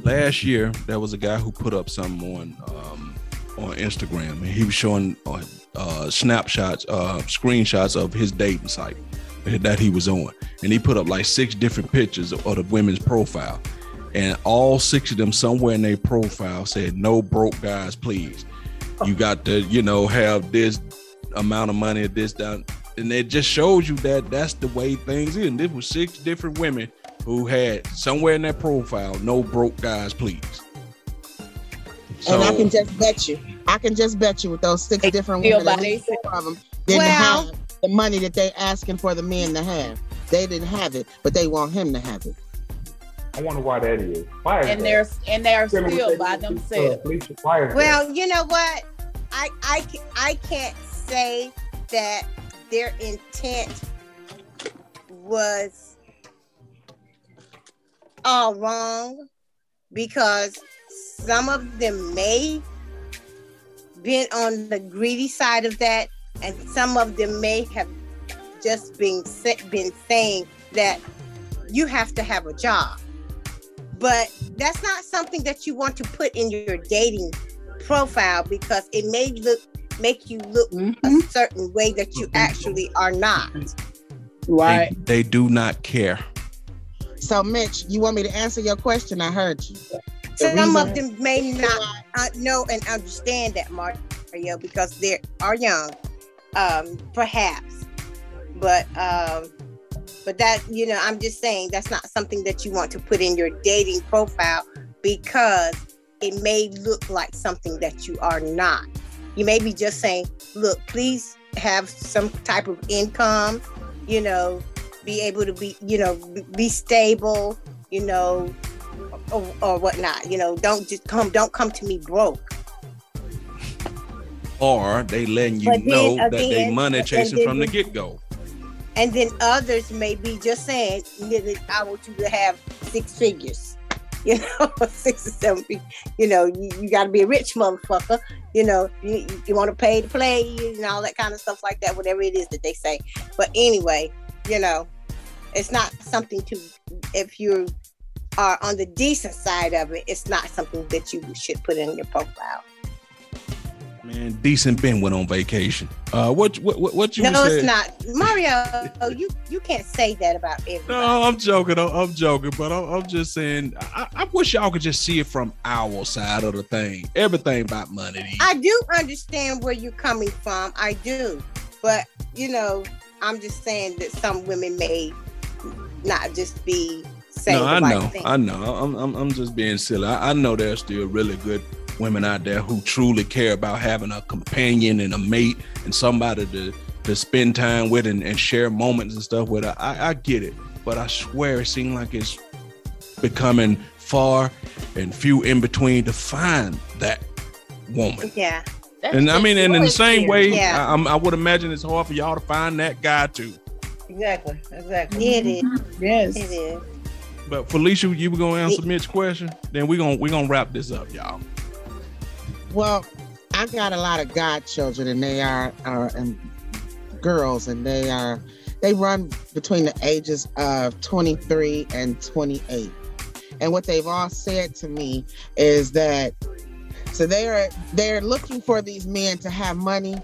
Last year there was a guy who put up something on um, on Instagram and he was showing uh, uh, snapshots, uh, screenshots of his dating site that he was on, and he put up like six different pictures of, of the women's profile, and all six of them somewhere in their profile said "No broke guys, please." You got to, you know, have this amount of money, this down, and it just shows you that that's the way things is. And this was six different women who had somewhere in their profile, no broke guys, please. and I can just bet you, I can just bet you with those six different feel women, at least four of them didn't Well- have the money that they asking for the men to have. They didn't have it, but they want him to have it. I wonder why that is. Why is And that? they're and they're Tell still by themselves. Felicia, why is that? Well, you know what? I I I can't say that their intent was all wrong because some of them may been on the greedy side of that and some of them may have just been been saying that you have to have a job but that's not something that you want to put in your dating profile because it may look make you look a mm-hmm. certain way that you actually are not. They, they do not care. So, Mitch, you want me to answer your question? I heard you. The Some of them may not uh, know and understand that Mario because they are young, um, perhaps. But um, but that you know, I'm just saying that's not something that you want to put in your dating profile because it may look like something that you are not. You may be just saying, look, please have some type of income, you know, be able to be, you know, be- stable, you know, or, or whatnot. You know, don't just come, don't come to me broke. Or they letting you then know that they money chasing from the get go. And then others may be just saying, I want you to have six figures, you know, six or seven figures. You know, you, you got to be a rich motherfucker. You know, you, you want to pay to play and all that kind of stuff like that, whatever it is that they say. But anyway, you know, it's not something to, if you are on the decent side of it, it's not something that you should put in your profile. Man, decent Ben went on vacation. Uh, what what what, what you no, said? it's not. Mario, you, you can't say that about everybody. No, I'm joking. I'm, I'm joking, but I'm, I'm just saying. I, I wish y'all could just see it from our side of the thing. Everything about money. I do understand where you're coming from. I do. But, you know, I'm just saying that some women may not just be saying no, I right know, thing. I know. I'm, I'm, I'm just being silly. I, I know there's still really good women out there who truly care about having a companion and a mate and somebody to to spend time with and, and share moments and stuff with. I, I get it, but I swear it seems like it's becoming far and few in between to find that. woman. Yeah. And I mean, and in the same way, Yeah. I, I would imagine it's hard for y'all to find that guy too. Exactly. Exactly. It is. Mm-hmm. Yes. It is. But Felicia, you were gonna answer Mitch's question. Then we gonna we gonna wrap this up, y'all. Well, I got a lot of godchildren, and they are are and girls, and they are they run between the ages of 23 and 28. And what they've all said to me is that so they're they're looking for these men to have money,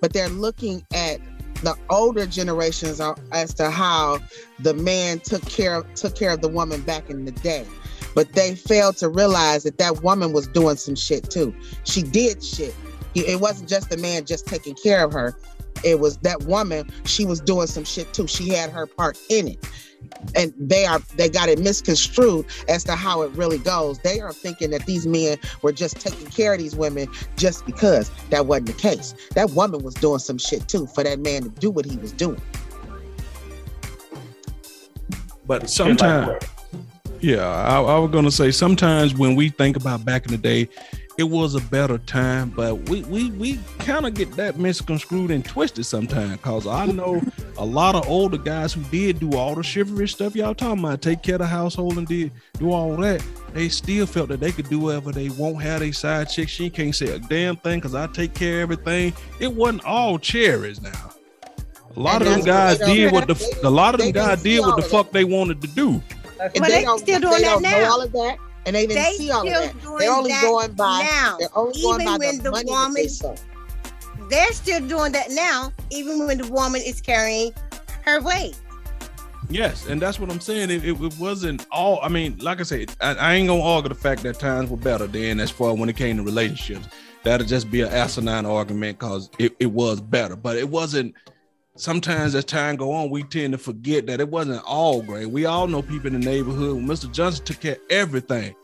but they're looking at the older generations are- as to how the man took care of took care of the woman back in the day. But they failed to realize that that woman was doing some shit too. She did shit. It wasn't just the man just taking care of her. It was that woman. She was doing some shit too. She had her part in it, and they are they got it misconstrued as to how it really goes. They are thinking that these men were just taking care of these women just because that wasn't the case. That woman was doing some shit too for that man to do what he was doing. But sometimes, yeah, I, I was gonna say sometimes when we think about back in the day, it was a better time, but we we we kind of get that misconstrued and twisted sometimes. Cause I know a lot of older guys who did do all the chivalrous stuff y'all talking about, take care of the household and did do all that. They still felt that they could do whatever they want. Have a side chick, she can't say a damn thing because I take care of everything. It wasn't all cherries now. A lot And of them guys did what the a lot of them guys did what the of fuck they wanted to do. And But they don't, still doing they that now. all of that, and they didn't They see all of still that. doing They're only that going by now. they're only going Even by when the, the money that woman- they saw. They're still doing that now, even when the woman is carrying her weight. Yes, and that's what I'm saying. It, it, it wasn't all. I mean, like I said, I, I ain't gonna argue the fact that times were better then. As far when it came to relationships, that'll just be an asinine argument because it, it was better. But it wasn't. Sometimes as time go on, we tend to forget that it wasn't all great. We all know people in the neighborhood. Mr. Johnson took care of everything,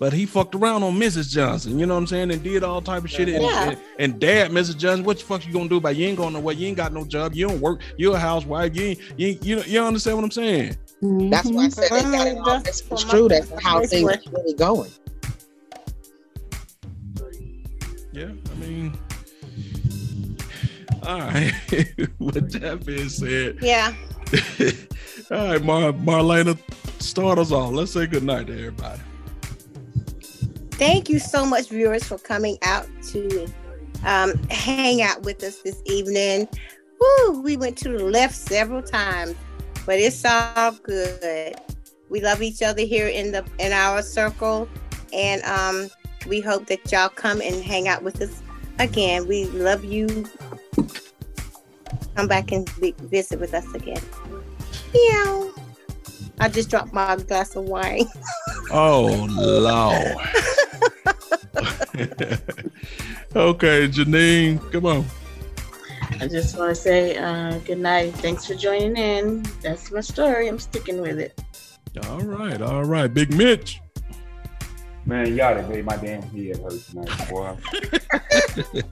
but he fucked around on Mrs. Johnson. You know what I'm saying? And did all type of shit. Yeah. and, and dad, Mrs. Johnson, what the fuck you gonna do about? You ain't going nowhere. You ain't got no job. You don't work. You're a housewife. You ain't, you ain't, you you understand what I'm saying? That's why I said they got it all misconstrued as to how things are really going. Yeah, I mean, all right. With that being said, Yeah. all right, Mar- Marlena, start us off. Let's say good night to everybody. Thank you so much, viewers, for coming out to um, hang out with us this evening. Woo, we went to the left several times, but it's all good. We love each other here in the in our circle, and um, we hope that y'all come and hang out with us again. We love you. Come back and vi- visit with us again. Meow. I just dropped my glass of wine. Oh Lord. okay, Janine, come on. I just want to say uh, good night. Thanks for joining in. That's my story. I'm sticking with it. All right, all right, Big Mitch. Man, y'all done made my damn head hurt tonight, boy.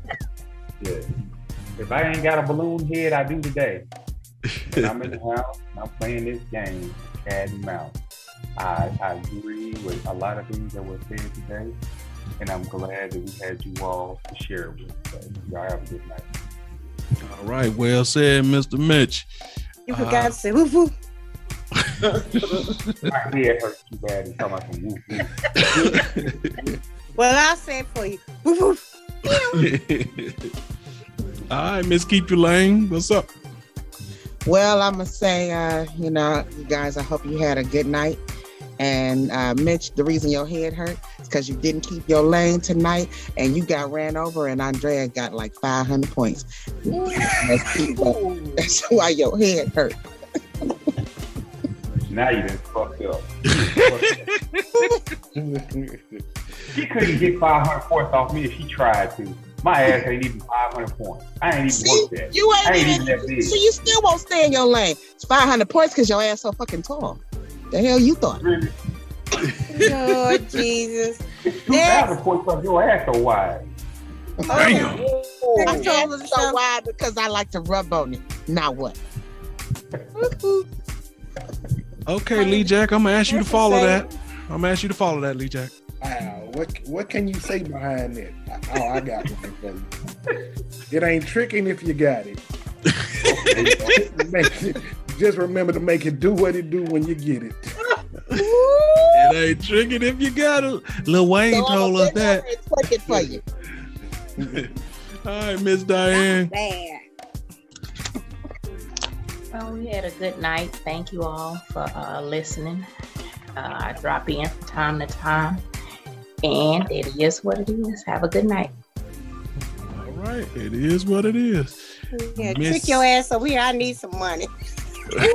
yeah. If I ain't got a balloon head, I do today. When I'm in the house and I'm playing this game, cat and mouse. I, I agree with a lot of things that were said today, and I'm glad that we had you all to share it with. So y'all have a good night. All right, well said, Mr. Mitch. You Uh, forgot to say woo woo. My head hurts too bad. It's talking about some woo woo. Well, I'll say it for you. Woo woo. All right, Miss Keep Your Lane. What's up? Well, I'm gonna say, uh, you know, you guys, I hope you had a good night. And uh, Mitch, the reason your head hurt is because you didn't keep your lane tonight, and you got ran over, and Andrea got like 500 points. That's, that's why your head hurt. Now you done fucked up. She couldn't get 500 points off me if she tried to. My ass ain't even 500 points. I ain't even See, worked that. you I ain't, ain't even that even, big. so you still won't stay in your lane. It's 500 points because your ass so fucking tall. The hell you thought? Lord Jesus. 2,000 points off your ass so wide. Damn. My ass is so wide because I like to rub on it. Now what? Okay, Lee Jack, I'm gonna ask you to follow that. I'm gonna ask you to follow that, Lee Jack. Wow. What what can you say behind that? Oh, I got one for you. It ain't tricking if you got it. Just remember to make it do what it do when you get it. It ain't tricking if you got it. Lil Wayne So told us that. Twerk it for you. All right, Miss Diane. Bad. Well, we had a good night. Thank you all for uh, listening. Uh, I drop in from time to time, and it is what it is. Have a good night. All right, it is what it is. Yeah, Miss- trick your ass over here. I need some money.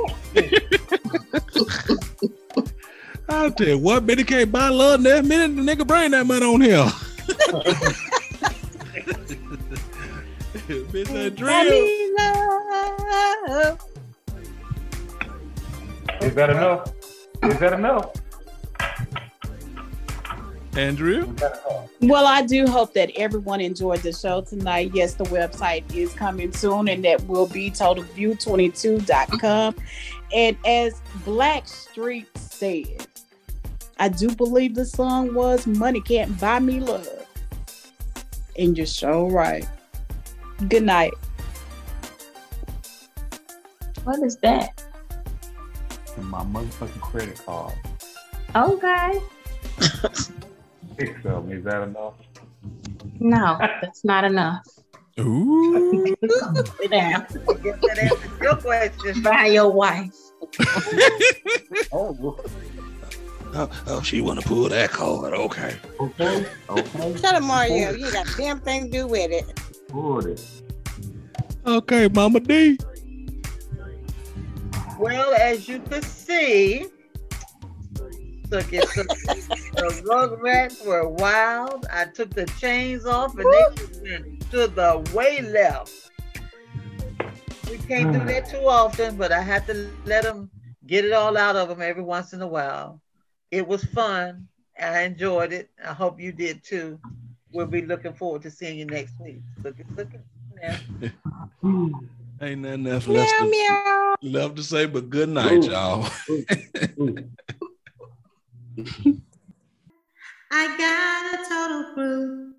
I'll tell you what, Betty can't buy love in that minute. The nigga bring that money on here. Miss Andrea. Is that enough? Is that enough? Andrea. Well, I do hope that everyone enjoyed the show tonight. Yes, the website is coming soon, and that will be totalview22.com. And as Blackstreet said, I do believe the song was Money Can't Buy Me Love. And you're so right. Good night. What is that? My motherfucking credit card. Okay. Six of them. Is that enough? No, that's not enough. Ooh. Sit down. Guess that your question. By your wife. Oh, Oh, oh, she want to pull that card. Okay. okay. Okay. Shut up, Mario. You got a damn thing to do with it. Pulled it. Okay, Mama D. Well, as you can see, look, it's the, the Rugrats were wild. I took the chains off and they went to the way left. We can't do that too often, but I had to let them get it all out of them every once in a while. It was fun. I enjoyed it. I hope you did too. We'll be looking forward to seeing you next week. Look at look at now. Ain't nothing else left Meow, to, meow. left to say, but good night, y'all. I got a total proof.